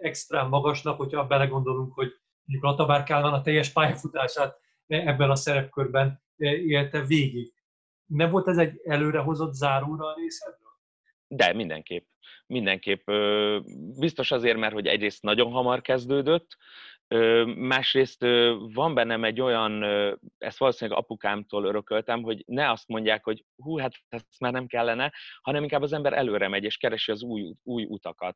extra magasnak, hogyha belegondolunk, hogy mondjuk Latabár Kálmán a teljes pályafutását ebben a szerepkörben élte végig. Nem volt ez egy előrehozott záróra a részedről? De, mindenképp. Mindenképp. Biztos azért, mert hogy egyrészt nagyon hamar kezdődött, másrészt van bennem egy olyan, ezt valószínűleg apukámtól örököltem, hogy ne azt mondják, hogy hú, hát ezt már nem kellene, hanem inkább az ember előre megy, és keresi az új, új utakat.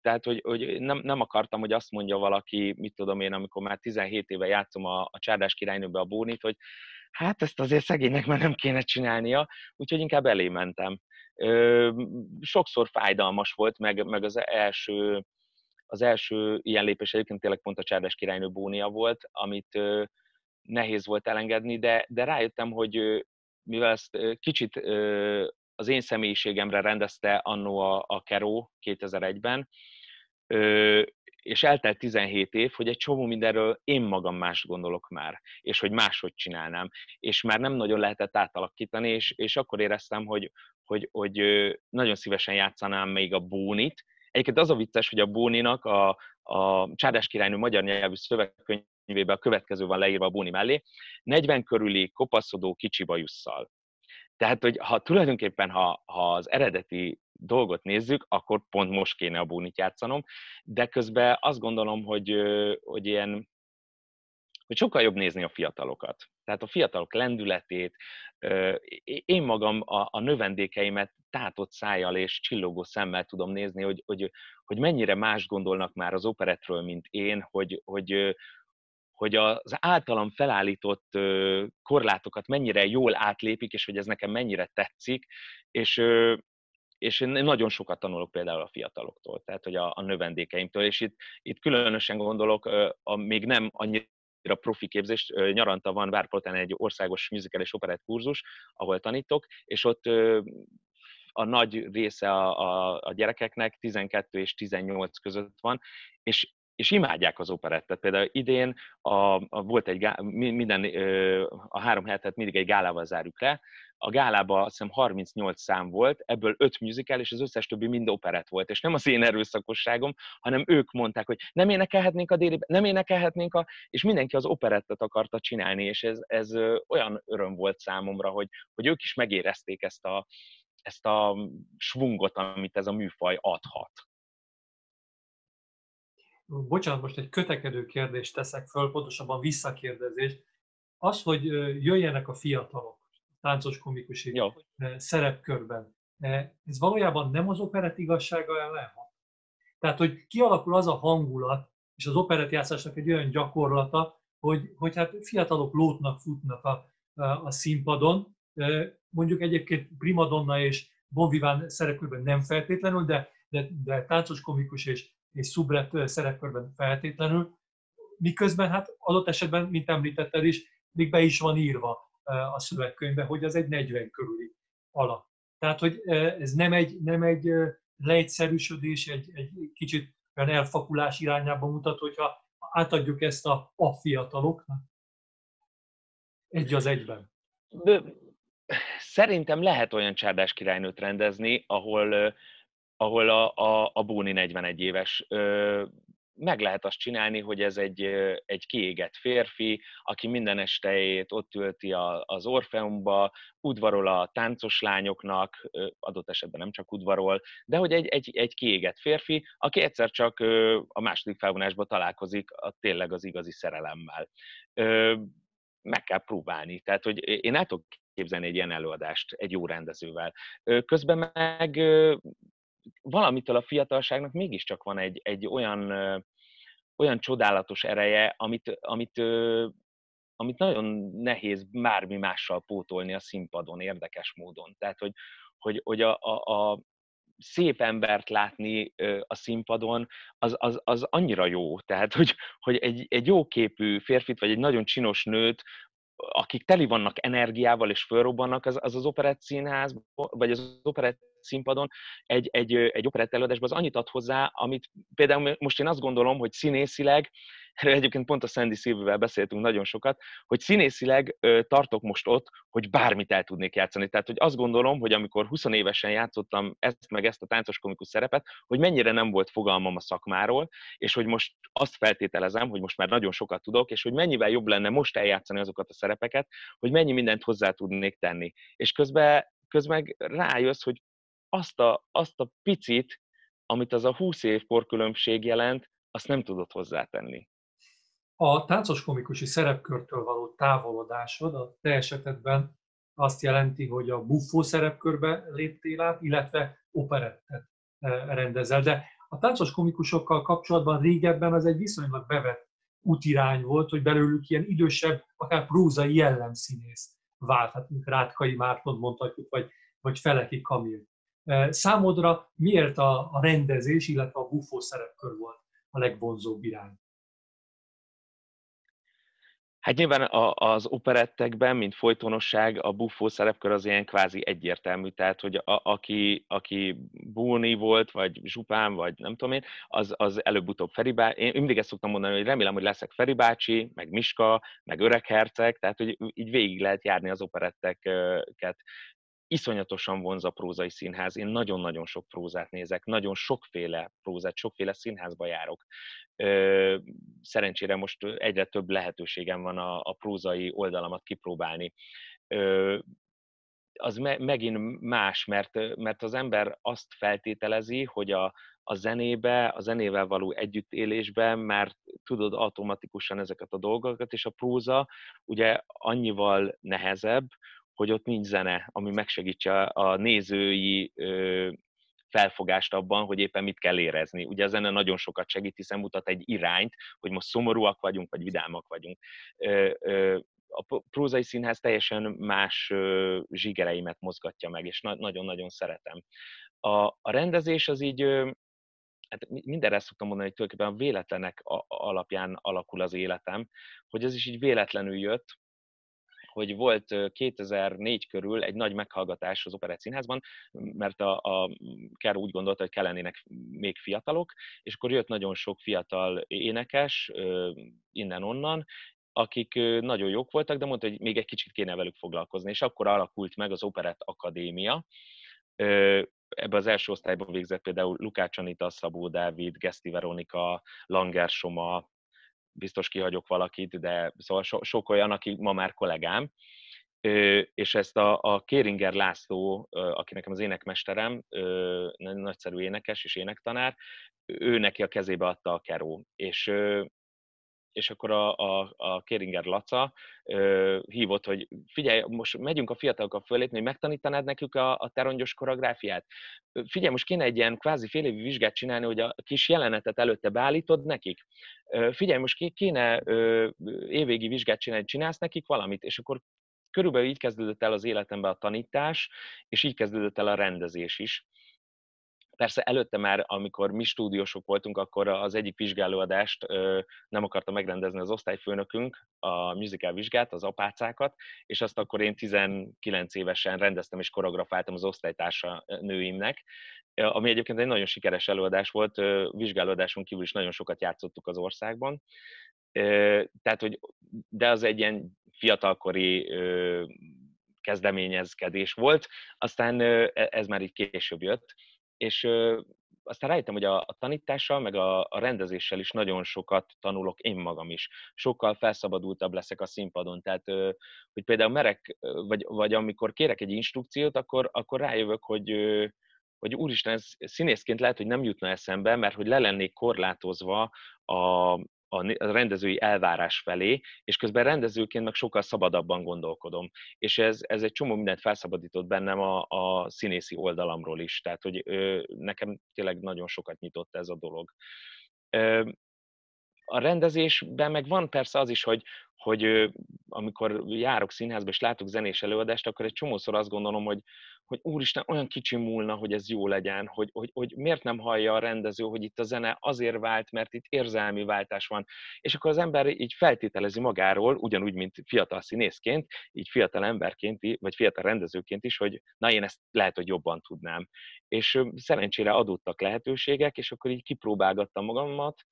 Tehát, hogy, hogy nem, nem akartam, hogy azt mondja valaki, mit tudom én, amikor már 17 éve játszom a, a Csárdás királynőbe a Bónit, hogy hát ezt azért szegénynek már nem kéne csinálnia, úgyhogy inkább elé mentem sokszor fájdalmas volt, meg, meg az első az első ilyen lépés egyébként tényleg pont a Csárdás királynő Bónia volt, amit nehéz volt elengedni, de, de rájöttem, hogy mivel ezt kicsit az én személyiségemre rendezte annó a, a Keró 2001-ben, és eltelt 17 év, hogy egy csomó mindenről én magam más gondolok már, és hogy máshogy csinálnám, és már nem nagyon lehetett átalakítani, és, és akkor éreztem, hogy, hogy, hogy nagyon szívesen játszanám még a Bónit. Egyébként az a vicces, hogy a Bóninak a, a Csárdás királynő magyar nyelvű szövegkönyvében a következő van leírva a Bóni mellé, 40 körüli kopaszodó kicsi bajusszal. Tehát, hogy ha tulajdonképpen, ha, ha az eredeti dolgot nézzük, akkor pont most kéne a Bónit játszanom, de közben azt gondolom, hogy, hogy ilyen hogy sokkal jobb nézni a fiatalokat. Tehát a fiatalok lendületét, én magam a, a növendékeimet tátott szájjal és csillogó szemmel tudom nézni, hogy, hogy, hogy mennyire más gondolnak már az operetről, mint én, hogy, hogy, hogy az általam felállított korlátokat mennyire jól átlépik, és hogy ez nekem mennyire tetszik, és, és én nagyon sokat tanulok például a fiataloktól, tehát hogy a, a növendékeimtől, és itt, itt különösen gondolok a még nem annyira profi képzést. Nyaranta van Várpoltán egy országos musical és operett kurzus, ahol tanítok, és ott a nagy része a, a, a gyerekeknek 12 és 18 között van, és és imádják az operettet. Például idén a, a, volt egy, minden, a három hetet mindig egy gálával zárjuk le, a gálában azt hiszem 38 szám volt, ebből 5 musical, és az összes többi mind operett volt. És nem az én erőszakosságom, hanem ők mondták, hogy nem énekelhetnénk a déli, nem énekelhetnénk a... És mindenki az operettet akarta csinálni, és ez, ez olyan öröm volt számomra, hogy, hogy ők is megérezték ezt a, ezt a svungot, amit ez a műfaj adhat. Bocsánat, most egy kötekedő kérdést teszek föl, pontosabban visszakérdezés. Az, hogy jöjjenek a fiatalok, táncos komikusi Jó. szerepkörben, ez valójában nem az operett igazsága ellen hat. Tehát, hogy kialakul az a hangulat, és az operett játszásnak egy olyan gyakorlata, hogy, hogy hát fiatalok lótnak, futnak a, a színpadon, mondjuk egyébként primadonna és bonviván szerepkörben nem feltétlenül, de, de, de táncos komikus és és szubret szerepkörben feltétlenül, miközben hát adott esetben, mint említetted is, még be is van írva a szövegkönyvbe, hogy az egy 40 körüli alap. Tehát, hogy ez nem egy, nem egy leegyszerűsödés, egy, egy kicsit olyan elfakulás irányába mutat, hogyha átadjuk ezt a, a fiataloknak. Egy az egyben. De, szerintem lehet olyan csárdás királynőt rendezni, ahol, ahol a, a, a Bóni 41 éves meg lehet azt csinálni, hogy ez egy, egy kiégett férfi, aki minden estejét ott tölti az Orfeumba, udvarol a táncos lányoknak, adott esetben nem csak udvarol, de hogy egy, egy, egy kiégett férfi, aki egyszer csak a második felvonásban találkozik a, tényleg az igazi szerelemmel. Meg kell próbálni. Tehát, hogy én el tudok képzelni egy ilyen előadást egy jó rendezővel. Közben meg valamitől a fiatalságnak mégiscsak van egy, egy olyan, olyan csodálatos ereje, amit, amit, amit nagyon nehéz bármi mással pótolni a színpadon érdekes módon. Tehát, hogy, hogy, hogy a, a, a szép embert látni a színpadon, az, az, az annyira jó. Tehát, hogy, hogy egy, egy jó képű férfit, vagy egy nagyon csinos nőt akik teli vannak energiával és fölrobbannak, az az, az operett színház, vagy az operett színpadon egy, egy, egy operett előadásban az annyit ad hozzá, amit például most én azt gondolom, hogy színészileg erről egyébként pont a Sandy Szilvivel beszéltünk nagyon sokat, hogy színészileg tartok most ott, hogy bármit el tudnék játszani. Tehát, hogy azt gondolom, hogy amikor 20 évesen játszottam ezt meg ezt a táncos komikus szerepet, hogy mennyire nem volt fogalmam a szakmáról, és hogy most azt feltételezem, hogy most már nagyon sokat tudok, és hogy mennyivel jobb lenne most eljátszani azokat a szerepeket, hogy mennyi mindent hozzá tudnék tenni. És közben, közben rájössz, hogy azt a, azt a picit, amit az a 20 év korkülönbség jelent, azt nem tudod hozzátenni. A táncos komikusi szerepkörtől való távolodásod a te esetedben azt jelenti, hogy a buffó szerepkörbe léptél át, illetve operettet eh, rendezel. De a táncos komikusokkal kapcsolatban régebben az egy viszonylag bevett útirány volt, hogy belőlük ilyen idősebb, akár prózai jellemszínész vált, hát mint Rátkai Márton mondhatjuk, vagy, vagy Feleki Kamil. Számodra miért a, a rendezés, illetve a buffó szerepkör volt a legvonzóbb irány? Hát nyilván a, az operettekben, mint folytonosság, a buffó szerepkör az ilyen kvázi egyértelmű, tehát hogy a, aki, aki Búni volt, vagy Zsupán, vagy nem tudom én, az, az előbb-utóbb Feri bácsi. Én mindig ezt szoktam mondani, hogy remélem, hogy leszek Feri bácsi, meg Miska, meg Öreg Herceg, tehát hogy így végig lehet járni az operetteket iszonyatosan vonz a prózai színház. Én nagyon-nagyon sok prózát nézek, nagyon sokféle prózát, sokféle színházba járok. Szerencsére most egyre több lehetőségem van a, prózai oldalamat kipróbálni. Az me, megint más, mert, mert az ember azt feltételezi, hogy a, a zenébe, a zenével való együttélésbe már tudod automatikusan ezeket a dolgokat, és a próza ugye annyival nehezebb, hogy ott nincs zene, ami megsegítse a nézői felfogást abban, hogy éppen mit kell érezni. Ugye a zene nagyon sokat segít, hiszen mutat egy irányt, hogy most szomorúak vagyunk, vagy vidámak vagyunk. A prózai színház teljesen más zsigereimet mozgatja meg, és nagyon-nagyon szeretem. A, a rendezés az így, hát mindenre szoktam mondani, hogy tulajdonképpen a véletlenek alapján alakul az életem, hogy ez is így véletlenül jött, hogy volt 2004 körül egy nagy meghallgatás az Operett Színházban, mert a, a Ker úgy gondolta, hogy kellenének még fiatalok, és akkor jött nagyon sok fiatal énekes innen-onnan, akik nagyon jók voltak, de mondta, hogy még egy kicsit kéne velük foglalkozni, és akkor alakult meg az Operett Akadémia, ebbe az első osztályban végzett például Lukács Anita, Szabó Dávid, Geszti Veronika, Langer Soma, biztos kihagyok valakit, de szóval so, sok olyan, aki ma már kollégám, és ezt a, a Kéringer László, aki nekem az énekmesterem, nagyszerű énekes és énektanár, ő neki a kezébe adta a keró, és és akkor a, a, a Kéringer Laca ö, hívott, hogy figyelj, most megyünk a fiatalokkal fölépni, hogy megtanítanád nekük a, a terongyos koreográfiát. Figyelj, most kéne egy ilyen kvázi fél évi vizsgát csinálni, hogy a kis jelenetet előtte beállítod nekik. Figyelj, most kéne ö, évvégi vizsgát csinálni, csinálsz nekik valamit, és akkor körülbelül így kezdődött el az életemben a tanítás, és így kezdődött el a rendezés is Persze előtte már, amikor mi stúdiósok voltunk, akkor az egyik vizsgálóadást nem akarta megrendezni az osztályfőnökünk, a musical vizsgát, az apácákat, és azt akkor én 19 évesen rendeztem és koreografáltam az osztálytársa nőimnek, ami egyébként egy nagyon sikeres előadás volt, vizsgálódáson kívül is nagyon sokat játszottuk az országban. Tehát, hogy, de az egy ilyen fiatalkori kezdeményezkedés volt, aztán e, ez már így később jött, és aztán rájöttem, hogy a, a tanítással, meg a, a rendezéssel is nagyon sokat tanulok én magam is. Sokkal felszabadultabb leszek a színpadon. Tehát, hogy például merek, vagy, vagy amikor kérek egy instrukciót, akkor, akkor rájövök, hogy, hogy úristen, ez színészként lehet, hogy nem jutna eszembe, mert hogy le lennék korlátozva a, a rendezői elvárás felé, és közben rendezőként meg sokkal szabadabban gondolkodom. És ez, ez egy csomó mindent felszabadított bennem a, a színészi oldalamról is, tehát hogy ö, nekem tényleg nagyon sokat nyitott ez a dolog. Ö, a rendezésben meg van persze az is, hogy, hogy amikor járok színházba és látok zenés előadást, akkor egy csomószor azt gondolom, hogy, hogy úristen, olyan kicsi múlna, hogy ez jó legyen, hogy, hogy, hogy miért nem hallja a rendező, hogy itt a zene azért vált, mert itt érzelmi váltás van. És akkor az ember így feltételezi magáról, ugyanúgy, mint fiatal színészként, így fiatal emberként, vagy fiatal rendezőként is, hogy na én ezt lehet, hogy jobban tudnám. És szerencsére adottak lehetőségek, és akkor így kipróbálgattam magamat,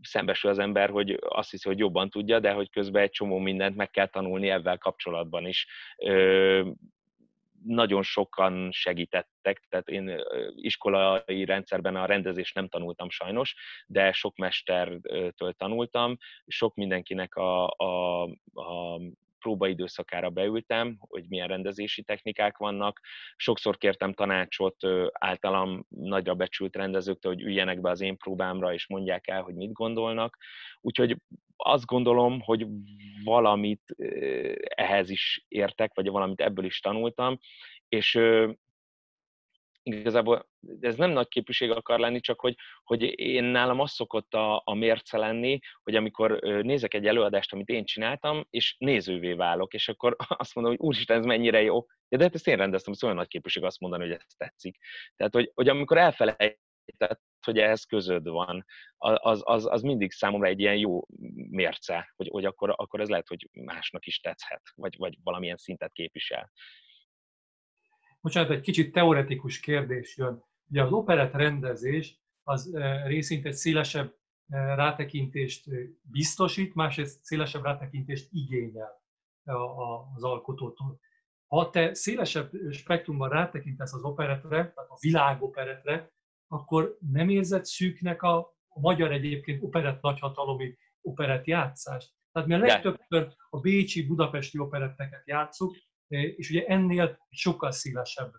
szembesül az ember, hogy azt hiszi, hogy jobban tudja, de hogy közben egy csomó mindent meg kell tanulni ebben kapcsolatban is. Nagyon sokan segítettek, tehát én iskolai rendszerben a rendezést nem tanultam sajnos, de sok mestertől tanultam, sok mindenkinek a, a, a próbaidőszakára beültem, hogy milyen rendezési technikák vannak. Sokszor kértem tanácsot általam nagyra becsült rendezőktől, hogy üljenek be az én próbámra, és mondják el, hogy mit gondolnak. Úgyhogy azt gondolom, hogy valamit ehhez is értek, vagy valamit ebből is tanultam, és igazából ez nem nagy képviség akar lenni, csak hogy, hogy én nálam az szokott a, a mérce lenni, hogy amikor nézek egy előadást, amit én csináltam, és nézővé válok, és akkor <laughs> azt mondom, hogy úristen, ez mennyire jó. Ja, de hát ezt én rendeztem, ez olyan nagy képviség azt mondani, hogy ez tetszik. Tehát, hogy, hogy amikor elfelejtett, hogy ehhez közöd van, az, az, az mindig számomra egy ilyen jó mérce, hogy, hogy akkor, akkor ez lehet, hogy másnak is tetszhet, vagy, vagy valamilyen szintet képvisel bocsánat, egy kicsit teoretikus kérdés jön. Ugye az operett rendezés az eh, részint egy szélesebb eh, rátekintést eh, biztosít, másrészt szélesebb rátekintést igényel az alkotótól. Ha te szélesebb spektrumban rátekintesz az operetre, tehát a világoperetre, akkor nem érzed szűknek a, a magyar egyébként operett nagyhatalomi operett játszást. Tehát mi a legtöbbször a bécsi, budapesti operetteket játszuk, és ugye ennél sokkal szélesebb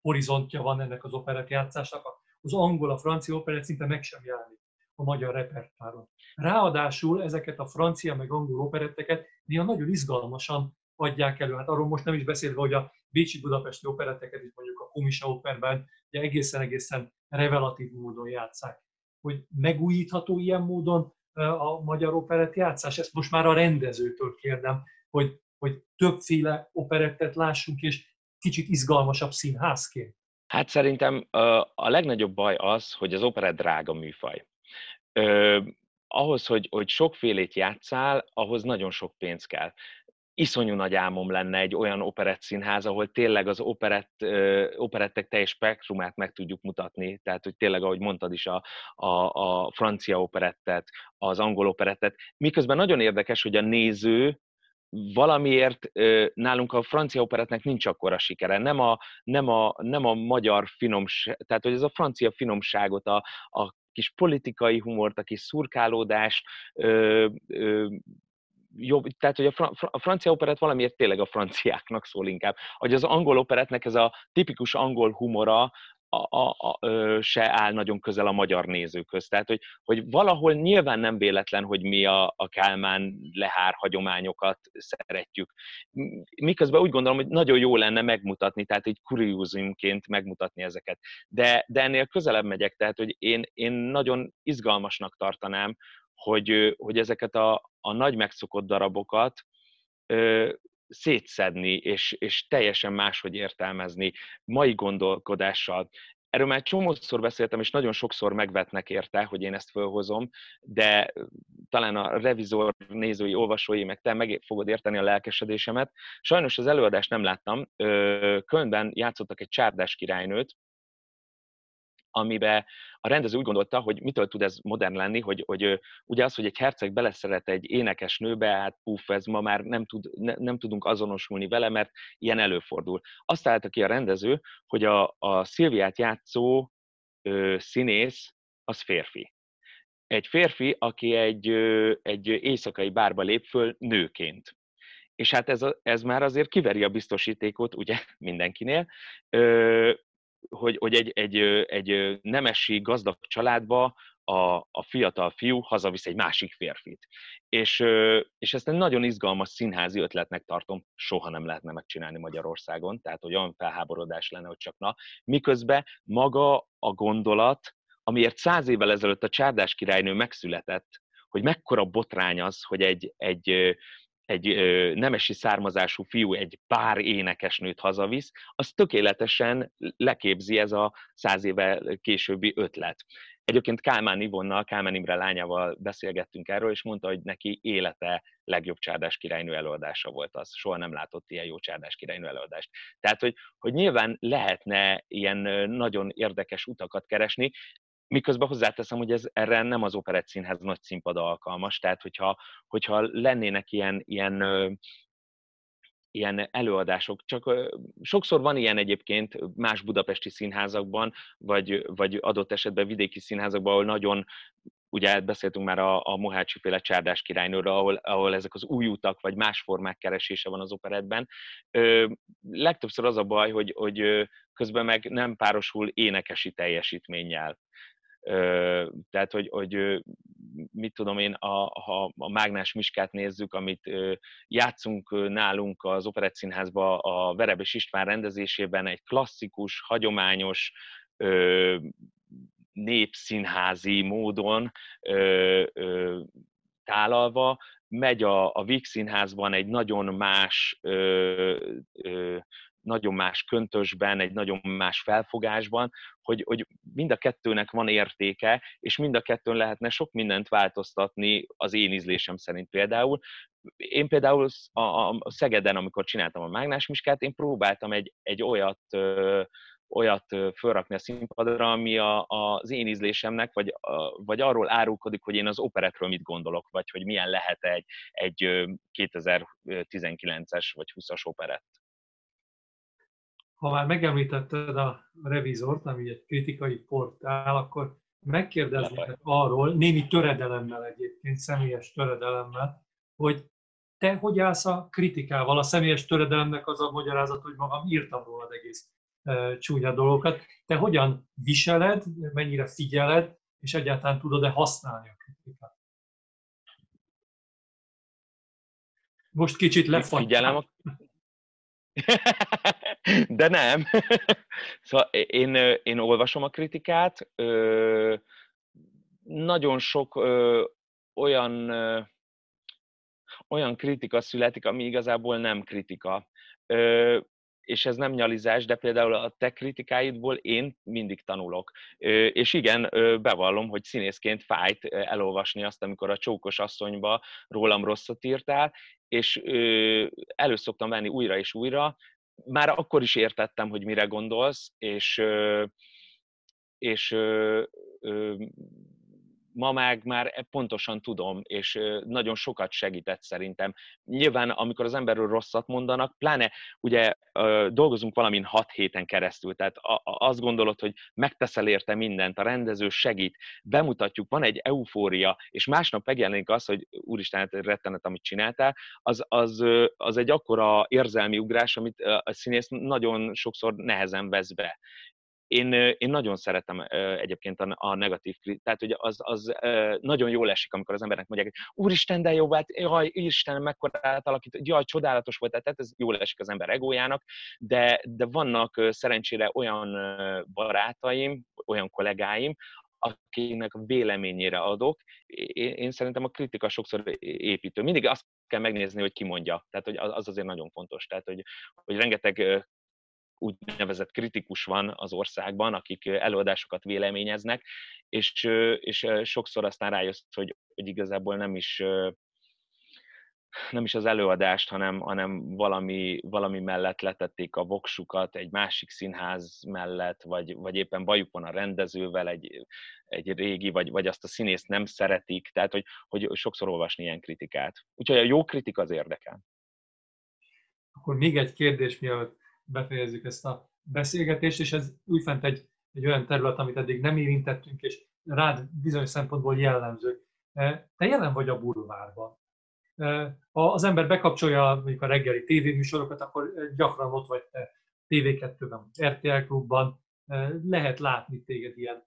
horizontja van ennek az operett játszásnak. Az angol, a francia operett szinte meg sem jelenik a magyar repertoáron. Ráadásul ezeket a francia meg angol operetteket néha nagyon izgalmasan adják elő. Hát arról most nem is beszélve, hogy a Bécsi Budapesti operetteket is mondjuk a Komisa operben ugye egészen-egészen revelatív módon játszák. Hogy megújítható ilyen módon a magyar operett játszás? Ezt most már a rendezőtől kérdem, hogy hogy többféle operettet lássunk, és kicsit izgalmasabb színházként? Hát szerintem a legnagyobb baj az, hogy az operett drága műfaj. ahhoz, hogy, hogy sokfélét játszál, ahhoz nagyon sok pénz kell. Iszonyú nagy álmom lenne egy olyan operett színház, ahol tényleg az operett, operettek teljes spektrumát meg tudjuk mutatni, tehát hogy tényleg, ahogy mondtad is, a, a, a francia operettet, az angol operettet, miközben nagyon érdekes, hogy a néző valamiért nálunk a francia operetnek nincs akkora sikere. Nem a, nem a, nem a magyar finomság, tehát hogy ez a francia finomságot, a, a kis politikai humort, a kis szurkálódást, ö, ö, jobb, tehát hogy a, fra, a francia operett valamiért tényleg a franciáknak szól inkább. Hogy az angol operetnek ez a tipikus angol humora, a, a, a, se áll nagyon közel a magyar nézőköz. Tehát, hogy, hogy valahol nyilván nem véletlen, hogy mi a, a Kálmán lehár hagyományokat szeretjük. Miközben úgy gondolom, hogy nagyon jó lenne megmutatni, tehát egy kuriózumként megmutatni ezeket. De, de ennél közelebb megyek, tehát, hogy én, én nagyon izgalmasnak tartanám, hogy, hogy ezeket a, a nagy megszokott darabokat szétszedni, és, és teljesen máshogy értelmezni, mai gondolkodással. Erről már csomószor beszéltem, és nagyon sokszor megvetnek érte, hogy én ezt fölhozom, de talán a revizor nézői, olvasói, meg te meg fogod érteni a lelkesedésemet. Sajnos az előadást nem láttam. Kölnben játszottak egy csárdás királynőt, amiben a rendező úgy gondolta, hogy mitől tud ez modern lenni, hogy, hogy ugye az, hogy egy herceg beleszeret egy énekes nőbe, hát puff, ez ma már nem, tud, ne, nem tudunk azonosulni vele, mert ilyen előfordul. Azt találta ki a rendező, hogy a, a Szilviát játszó ö, színész az férfi. Egy férfi, aki egy, ö, egy éjszakai bárba lép föl nőként. És hát ez, a, ez már azért kiveri a biztosítékot, ugye mindenkinél, ö, hogy, hogy egy, egy, egy nemesi, gazdag családba a, a fiatal fiú hazavisz egy másik férfit. És, és ezt egy nagyon izgalmas színházi ötletnek tartom, soha nem lehetne megcsinálni Magyarországon, tehát olyan felháborodás lenne, hogy csak na. Miközben maga a gondolat, amiért száz évvel ezelőtt a csárdás királynő megszületett, hogy mekkora botrány az, hogy egy, egy, egy nemesi származású fiú egy pár énekesnőt hazavisz, az tökéletesen leképzi ez a száz éve későbbi ötlet. Egyébként Kálmán Ivonnal, Kálmán Imre lányával beszélgettünk erről, és mondta, hogy neki élete legjobb csárdás királynő előadása volt az. Soha nem látott ilyen jó csárdás királynő előadást. Tehát, hogy, hogy nyilván lehetne ilyen nagyon érdekes utakat keresni, Miközben hozzáteszem, hogy ez erre nem az operett színház nagy színpad alkalmas, tehát hogyha, hogyha lennének ilyen, ilyen ilyen előadások. Csak sokszor van ilyen egyébként más budapesti színházakban, vagy, vagy adott esetben vidéki színházakban, ahol nagyon ugye beszéltünk már a, a Mohácsi féle csárdás királynőről, ahol, ahol ezek az új utak, vagy más formák keresése van az operetben. Ö, legtöbbször az a baj, hogy, hogy közben meg nem párosul énekesi teljesítménnyel. Tehát, hogy, hogy mit tudom én, a, ha a Mágnás Miskát nézzük, amit játszunk nálunk az Operett Színházba a Verebes István rendezésében, egy klasszikus, hagyományos, népszínházi módon tálalva, megy a, a Víg Színházban egy nagyon más ö, ö, nagyon más köntösben, egy nagyon más felfogásban, hogy, hogy mind a kettőnek van értéke, és mind a kettőn lehetne sok mindent változtatni az én ízlésem szerint például. Én például a, a Szegeden, amikor csináltam a Mágnás Miskát, én próbáltam egy, egy olyat ö, olyat fölrakni a színpadra, ami a, az én ízlésemnek, vagy, a, vagy arról árulkodik, hogy én az operetről mit gondolok, vagy hogy milyen lehet egy, egy 2019-es vagy 20-as operett. Ha már megemlítetted a revizort, ami egy kritikai portál, akkor megkérdeznék arról, némi töredelemmel egyébként, személyes töredelemmel, hogy te hogy állsz a kritikával? A személyes töredelemnek az a magyarázat, hogy magam írtam rólad egész e, csúnya dolgokat. Te hogyan viseled, mennyire figyeled, és egyáltalán tudod-e használni a kritikát? Most kicsit lefagytam. Figyelem a, <laughs> De nem. <laughs> Szóval én, én olvasom a kritikát, nagyon sok olyan, olyan kritika születik, ami igazából nem kritika és ez nem nyalizás, de például a te kritikáidból én mindig tanulok. És igen, bevallom, hogy színészként fájt elolvasni azt, amikor a csókos asszonyba rólam rosszat írtál, és elő szoktam venni újra és újra, már akkor is értettem, hogy mire gondolsz, és, és ma meg már pontosan tudom, és nagyon sokat segített szerintem. Nyilván, amikor az emberről rosszat mondanak, pláne ugye dolgozunk valamin hat héten keresztül, tehát azt gondolod, hogy megteszel érte mindent, a rendező segít, bemutatjuk, van egy eufória, és másnap megjelenik az, hogy úristen, hát rettenet, amit csináltál, az, az, az egy akkora érzelmi ugrás, amit a színész nagyon sokszor nehezen vesz be én, én nagyon szeretem egyébként a, a negatív tehát hogy az, az nagyon jól esik, amikor az emberek mondják, hogy úristen, de jó, hát jaj, Isten, mekkora átalakít, jaj, csodálatos volt, tehát ez jól esik az ember egójának, de, de vannak szerencsére olyan barátaim, olyan kollégáim, akinek véleményére adok. Én, én szerintem a kritika sokszor építő. Mindig azt kell megnézni, hogy ki mondja. Tehát, hogy az azért nagyon fontos. Tehát, hogy, hogy rengeteg úgynevezett kritikus van az országban, akik előadásokat véleményeznek, és, és sokszor aztán rájössz, hogy, hogy igazából nem is nem is az előadást, hanem, hanem valami, valami mellett letették a voksukat egy másik színház mellett, vagy, vagy éppen bajuk van a rendezővel, egy, egy régi, vagy, vagy azt a színészt nem szeretik, tehát hogy, hogy sokszor olvasni ilyen kritikát. Úgyhogy a jó kritika az érdekel. Akkor még egy kérdés, mielőtt befejezzük ezt a beszélgetést, és ez újfent egy, egy olyan terület, amit eddig nem érintettünk, és rád bizonyos szempontból jellemző. Te jelen vagy a bulvárban ha az ember bekapcsolja mondjuk a reggeli tévéműsorokat, akkor gyakran ott vagy te TV2-ben, RTL klubban, lehet látni téged ilyen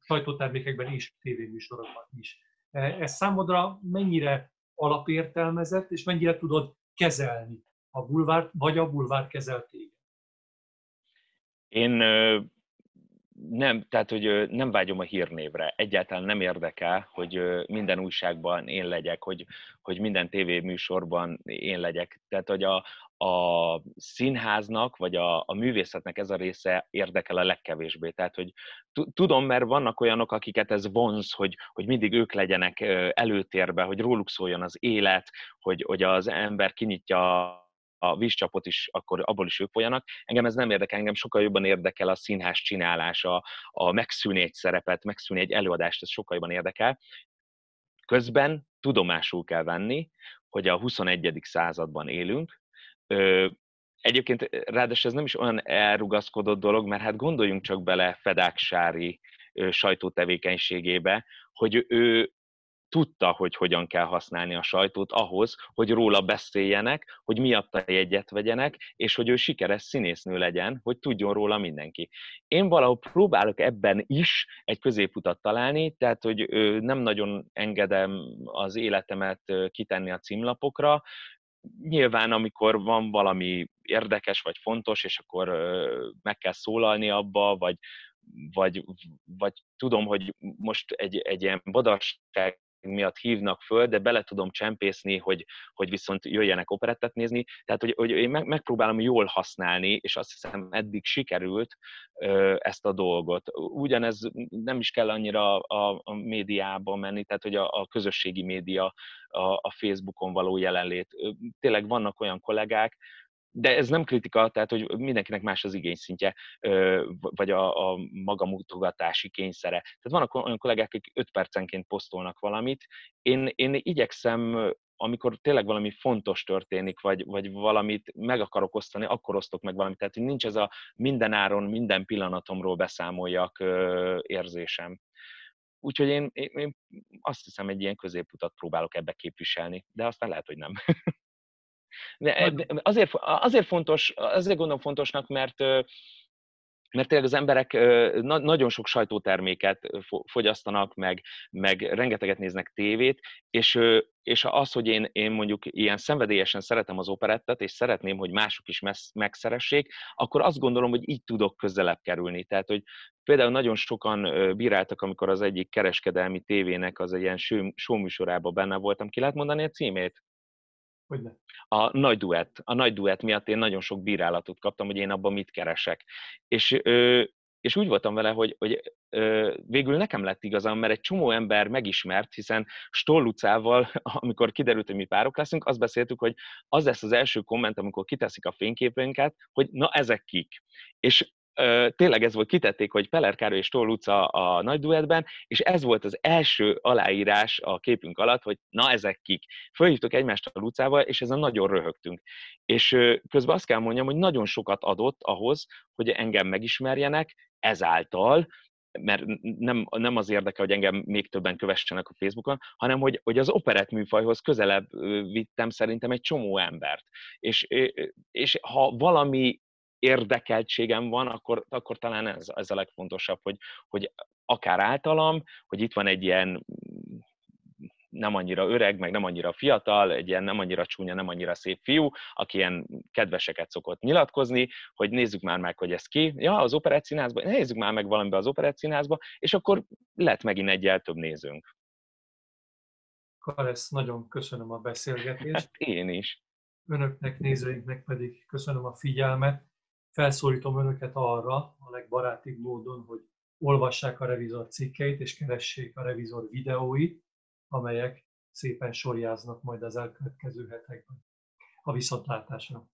sajtótermékekben és tévéműsorokban is. Ez számodra mennyire alapértelmezett, és mennyire tudod kezelni a bulvárt, vagy a bulvár kezel téged? Én nem, tehát, hogy nem vágyom a hírnévre. Egyáltalán nem érdekel, hogy minden újságban én legyek, hogy, hogy minden tévéműsorban én legyek. Tehát, hogy a, a színháznak, vagy a, a művészetnek ez a része érdekel a legkevésbé. Tehát, hogy tudom, mert vannak olyanok, akiket ez vonz, hogy, hogy mindig ők legyenek előtérbe, hogy róluk szóljon az élet, hogy, hogy az ember kinyitja a vízcsapot is, akkor abból is ők folyanak. Engem ez nem érdekel, engem sokkal jobban érdekel a színház csinálása, a megszűni egy szerepet, megszűni egy előadást, ez sokkal jobban érdekel. Közben tudomásul kell venni, hogy a 21. században élünk, Egyébként ráadásul ez nem is olyan elrugaszkodott dolog, mert hát gondoljunk csak bele Fedáksári sajtótevékenységébe, hogy ő tudta, hogy hogyan kell használni a sajtót ahhoz, hogy róla beszéljenek, hogy miatta jegyet vegyenek, és hogy ő sikeres színésznő legyen, hogy tudjon róla mindenki. Én valahol próbálok ebben is egy középutat találni, tehát hogy nem nagyon engedem az életemet kitenni a címlapokra, nyilván, amikor van valami érdekes vagy fontos, és akkor meg kell szólalni abba, vagy, vagy, vagy tudom, hogy most egy, egy ilyen badasság miatt hívnak föl, de bele tudom csempészni, hogy, hogy viszont jöjjenek operettet nézni. Tehát, hogy, hogy én meg, megpróbálom jól használni, és azt hiszem eddig sikerült ö, ezt a dolgot. Ugyanez nem is kell annyira a, a médiába menni, tehát hogy a, a közösségi média, a, a Facebookon való jelenlét. Tényleg vannak olyan kollégák, de ez nem kritika, tehát hogy mindenkinek más az igényszintje, vagy a, a magamutogatási kényszere. Tehát vannak olyan kollégák, akik 5 percenként posztolnak valamit. Én, én igyekszem amikor tényleg valami fontos történik, vagy, vagy valamit meg akarok osztani, akkor osztok meg valamit. Tehát, nincs ez a minden áron, minden pillanatomról beszámoljak érzésem. Úgyhogy én, én, én azt hiszem, egy ilyen középutat próbálok ebbe képviselni, de aztán lehet, hogy nem. <laughs> De azért, azért fontos, azért gondolom fontosnak, mert mert tényleg az emberek nagyon sok sajtóterméket fogyasztanak, meg, meg rengeteget néznek tévét, és, és az, hogy én, én mondjuk ilyen szenvedélyesen szeretem az operettet, és szeretném, hogy mások is megszeressék, akkor azt gondolom, hogy így tudok közelebb kerülni. Tehát, hogy például nagyon sokan bíráltak, amikor az egyik kereskedelmi tévének az egy ilyen show műsorában benne voltam. Ki lehet mondani a címét? Hogyne? A nagy duett. A nagy duett miatt én nagyon sok bírálatot kaptam, hogy én abban mit keresek. És, és úgy voltam vele, hogy, hogy végül nekem lett igazam, mert egy csomó ember megismert, hiszen Stollucával, <laughs> amikor kiderült, hogy mi párok leszünk, azt beszéltük, hogy az lesz az első komment, amikor kiteszik a fényképünket, hogy na ezek kik. És tényleg ez volt, kitették, hogy Peller Károly és Toll utca a nagy duettben, és ez volt az első aláírás a képünk alatt, hogy na ezek kik. Fölhívtuk egymást a Lucával, és ezen nagyon röhögtünk. És közben azt kell mondjam, hogy nagyon sokat adott ahhoz, hogy engem megismerjenek, ezáltal, mert nem, nem az érdeke, hogy engem még többen kövessenek a Facebookon, hanem hogy, hogy az operett műfajhoz közelebb vittem szerintem egy csomó embert. És, és ha valami érdekeltségem van, akkor, akkor talán ez, ez a legfontosabb, hogy, hogy akár általam, hogy itt van egy ilyen nem annyira öreg, meg nem annyira fiatal, egy ilyen nem annyira csúnya, nem annyira szép fiú, aki ilyen kedveseket szokott nyilatkozni, hogy nézzük már meg, hogy ez ki. Ja, az operettszínházba, nézzük már meg valamibe az operettszínházba, és akkor lett megint egyel több nézőnk. Karesz, nagyon köszönöm a beszélgetést. Hát én is. Önöknek, nézőinknek pedig köszönöm a figyelmet. Felszólítom önöket arra a legbarátibb módon, hogy olvassák a revizor cikkeit és keressék a revizor videóit, amelyek szépen sorjáznak majd az elkövetkező hetekben. A viszontlátásra!